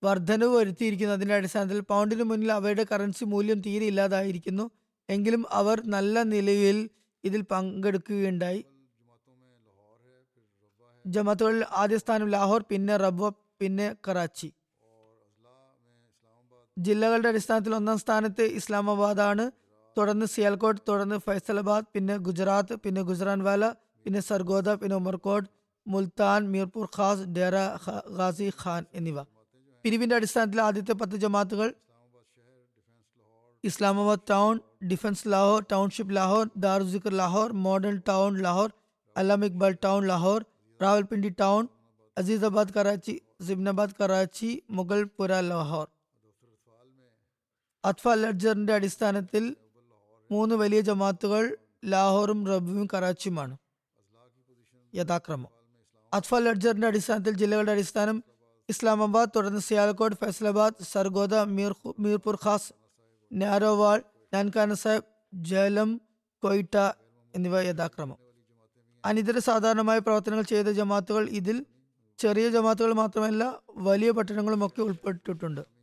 വർധനവ് വരുത്തിയിരിക്കുന്നു. അതിന്റെ അടിസ്ഥാനത്തിൽ പൗണ്ടിന് മുന്നിൽ അവരുടെ കറൻസി മൂല്യം തീരെ ഇല്ലാതായിരിക്കുന്നു. എങ്കിലും അവർ നല്ല നിലയിൽ ഇതിൽ പങ്കെടുക്കുകയുണ്ടായി. ജമാത്തുകളിൽ ആദ്യ സ്ഥാനം ലാഹോർ പിന്നെ റബ്വ പിന്നെ കറാച്ചി. ജില്ലകളുടെ അടിസ്ഥാനത്തിൽ ഒന്നാം സ്ഥാനത്ത് ഇസ്ലാമാബാദാണ്. തുടർന്ന് സിയാൽകോട്ട് തുടർന്ന് ഫൈസലാബാദ് പിന്നെ ഗുജറാത്ത് പിന്നെ ഗുജറാൻവാല പിന്നെ സർഗോദ പിന്നെ ഉമർകോട്ട് മുൽത്താൻ മീർപൂർ ഖാസ് ഡേറ ഖ- ഖാസി ഖാൻ എന്നിവ. പിരിവിന്റെ അടിസ്ഥാനത്തിൽ ആദ്യത്തെ പത്ത് ജമാത്തുകൾ Islamabad town defence Lahore township Lahore Daruzzikr Lahore model town Lahore Allama Iqbal town Lahore Rawalpindi town Azizabad Karachi സിബ്നാബാദ് Karachi Mughalpura Lahore. അത്ഫ ലഡ്ജറിന്റെ അടിസ്ഥാനത്തിൽ മൂന്ന് വലിയ ജമാത്തുകൾ ലാഹോറും റബ്ബും കറാച്ചിയുമാണ്. യഥാക്രമം. അത്ഫ ലഡ്ജറിന്റെ അടിസ്ഥാനത്തിൽ ജില്ലകളുടെ അടിസ്ഥാനം ഇസ്ലാമാബാദ് തുടർന്ന് സിയാൽകോട്ട് ഫൈസലാബാദ് സർഗോദ മീർ മീർപുർ ഖാസ് നാരോവാൾ നാൻകാന സാഹിബ് ജലം കൊയ്റ്റ എന്നിവ യഥാക്രമം. അനിതര സാധാരണമായ പ്രവർത്തനങ്ങൾ ചെയ്ത ജമാത്തുകൾ ഇതിൽ ചെറിയ ജമാത്തുകൾ മാത്രമല്ല വലിയ പട്ടണങ്ങളും ഒക്കെ ഉൾപ്പെട്ടിട്ടുണ്ട്.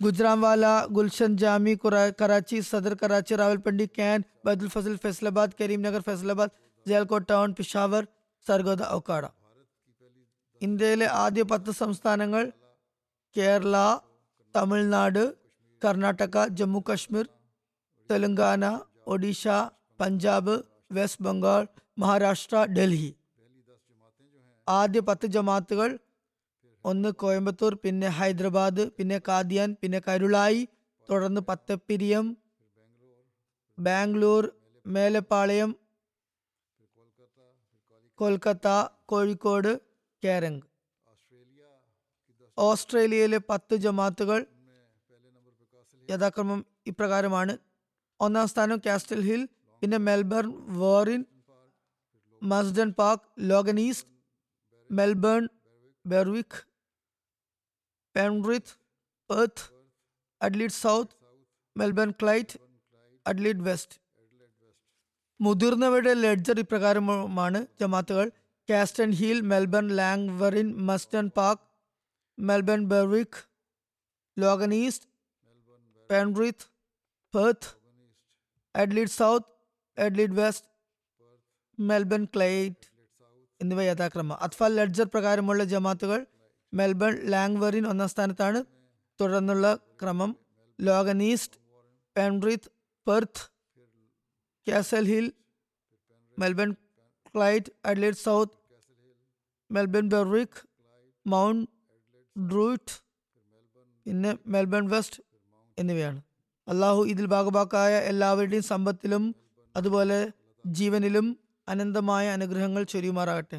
ഗുജ്റാംവാല ഗുൽഷൻ ജാമി കുറ- കറാച്ചി സദർ കറാച്ചി റാവൽപിണ്ടി ക്യാൻ ബൈദുൽ ഫസൽ ഫൈസലാബാദ് കരീംനഗർ ഫൈസലാബാദ് ജയൽകോട്ട് ടൗൺ പിഷാവർ സർഗോദ ഒക്കാട ഇന്ത്യയിലെ ആദ്യ പത്ത് സംസ്ഥാനങ്ങൾ കേരള തമിഴ്നാട് കർണാടക ജമ്മു കാശ്മീർ തെലങ്കാന ഒഡീഷ പഞ്ചാബ് വെസ്റ്റ് ബംഗാൾ മഹാരാഷ്ട്ര ഡൽഹി। ആദ്യ പത്ത് ജമാത്തുകൾ ഒന്ന് കോയമ്പത്തൂർ പിന്നെ ഹൈദരാബാദ് പിന്നെ കാദിയാൻ പിന്നെ കരുളായി തുടർന്ന് പത്തപ്പിരിയം ബാംഗ്ലൂർ മേലപ്പാളയം കൊൽക്കത്ത കോഴിക്കോട് കേരങ്. ഓസ്ട്രേലിയയിലെ പത്ത് ജമാത്തുകൾ യഥാക്രമം ഇപ്രകാരമാണ്. ഒന്നാം സ്ഥാനം കാസ്റ്റൽ ഹിൽ പിന്നെ Melbourne വോറിൻ Marsden Park Logan East Melbourne Berwick Penrith Perth Adelaide South Melbourne Clyde Adelaide West മുതിർന്നവരുടെ ലെഡ്ജർ ഇപ്രകാരമാണ് ജമാത്തുകൾ. Castle Hill Melbourne Langwarrin Marsden Park Melbourne Berwick Logan East Penrith Perth Adelaide South Adelaide West Melbourne Clyde എന്നിവ യഥാക്രമം. അത്ഫാൽ ledger പ്രകാരമുള്ള ജമാത്തുകൾ Melbourne ലാംഗ്വറിൻ ഒന്നാം സ്ഥാനത്താണ്. തുടർന്നുള്ള ക്രമം Logan East Penrith Perth Castle Hill Melbourne Clyde Adelaide South Melbourne Berwick Mount Druitt പിന്നെ Melbourne west എന്നിവയാണ്. അള്ളാഹു ഇതിൽ ഭാഗഭാക്കായ എല്ലാവരുടെയും സമ്പത്തിലും അതുപോലെ ജീവനിലും അനന്തമായ അനുഗ്രഹങ്ങൾ ചൊരിയുമാറാകട്ടെ.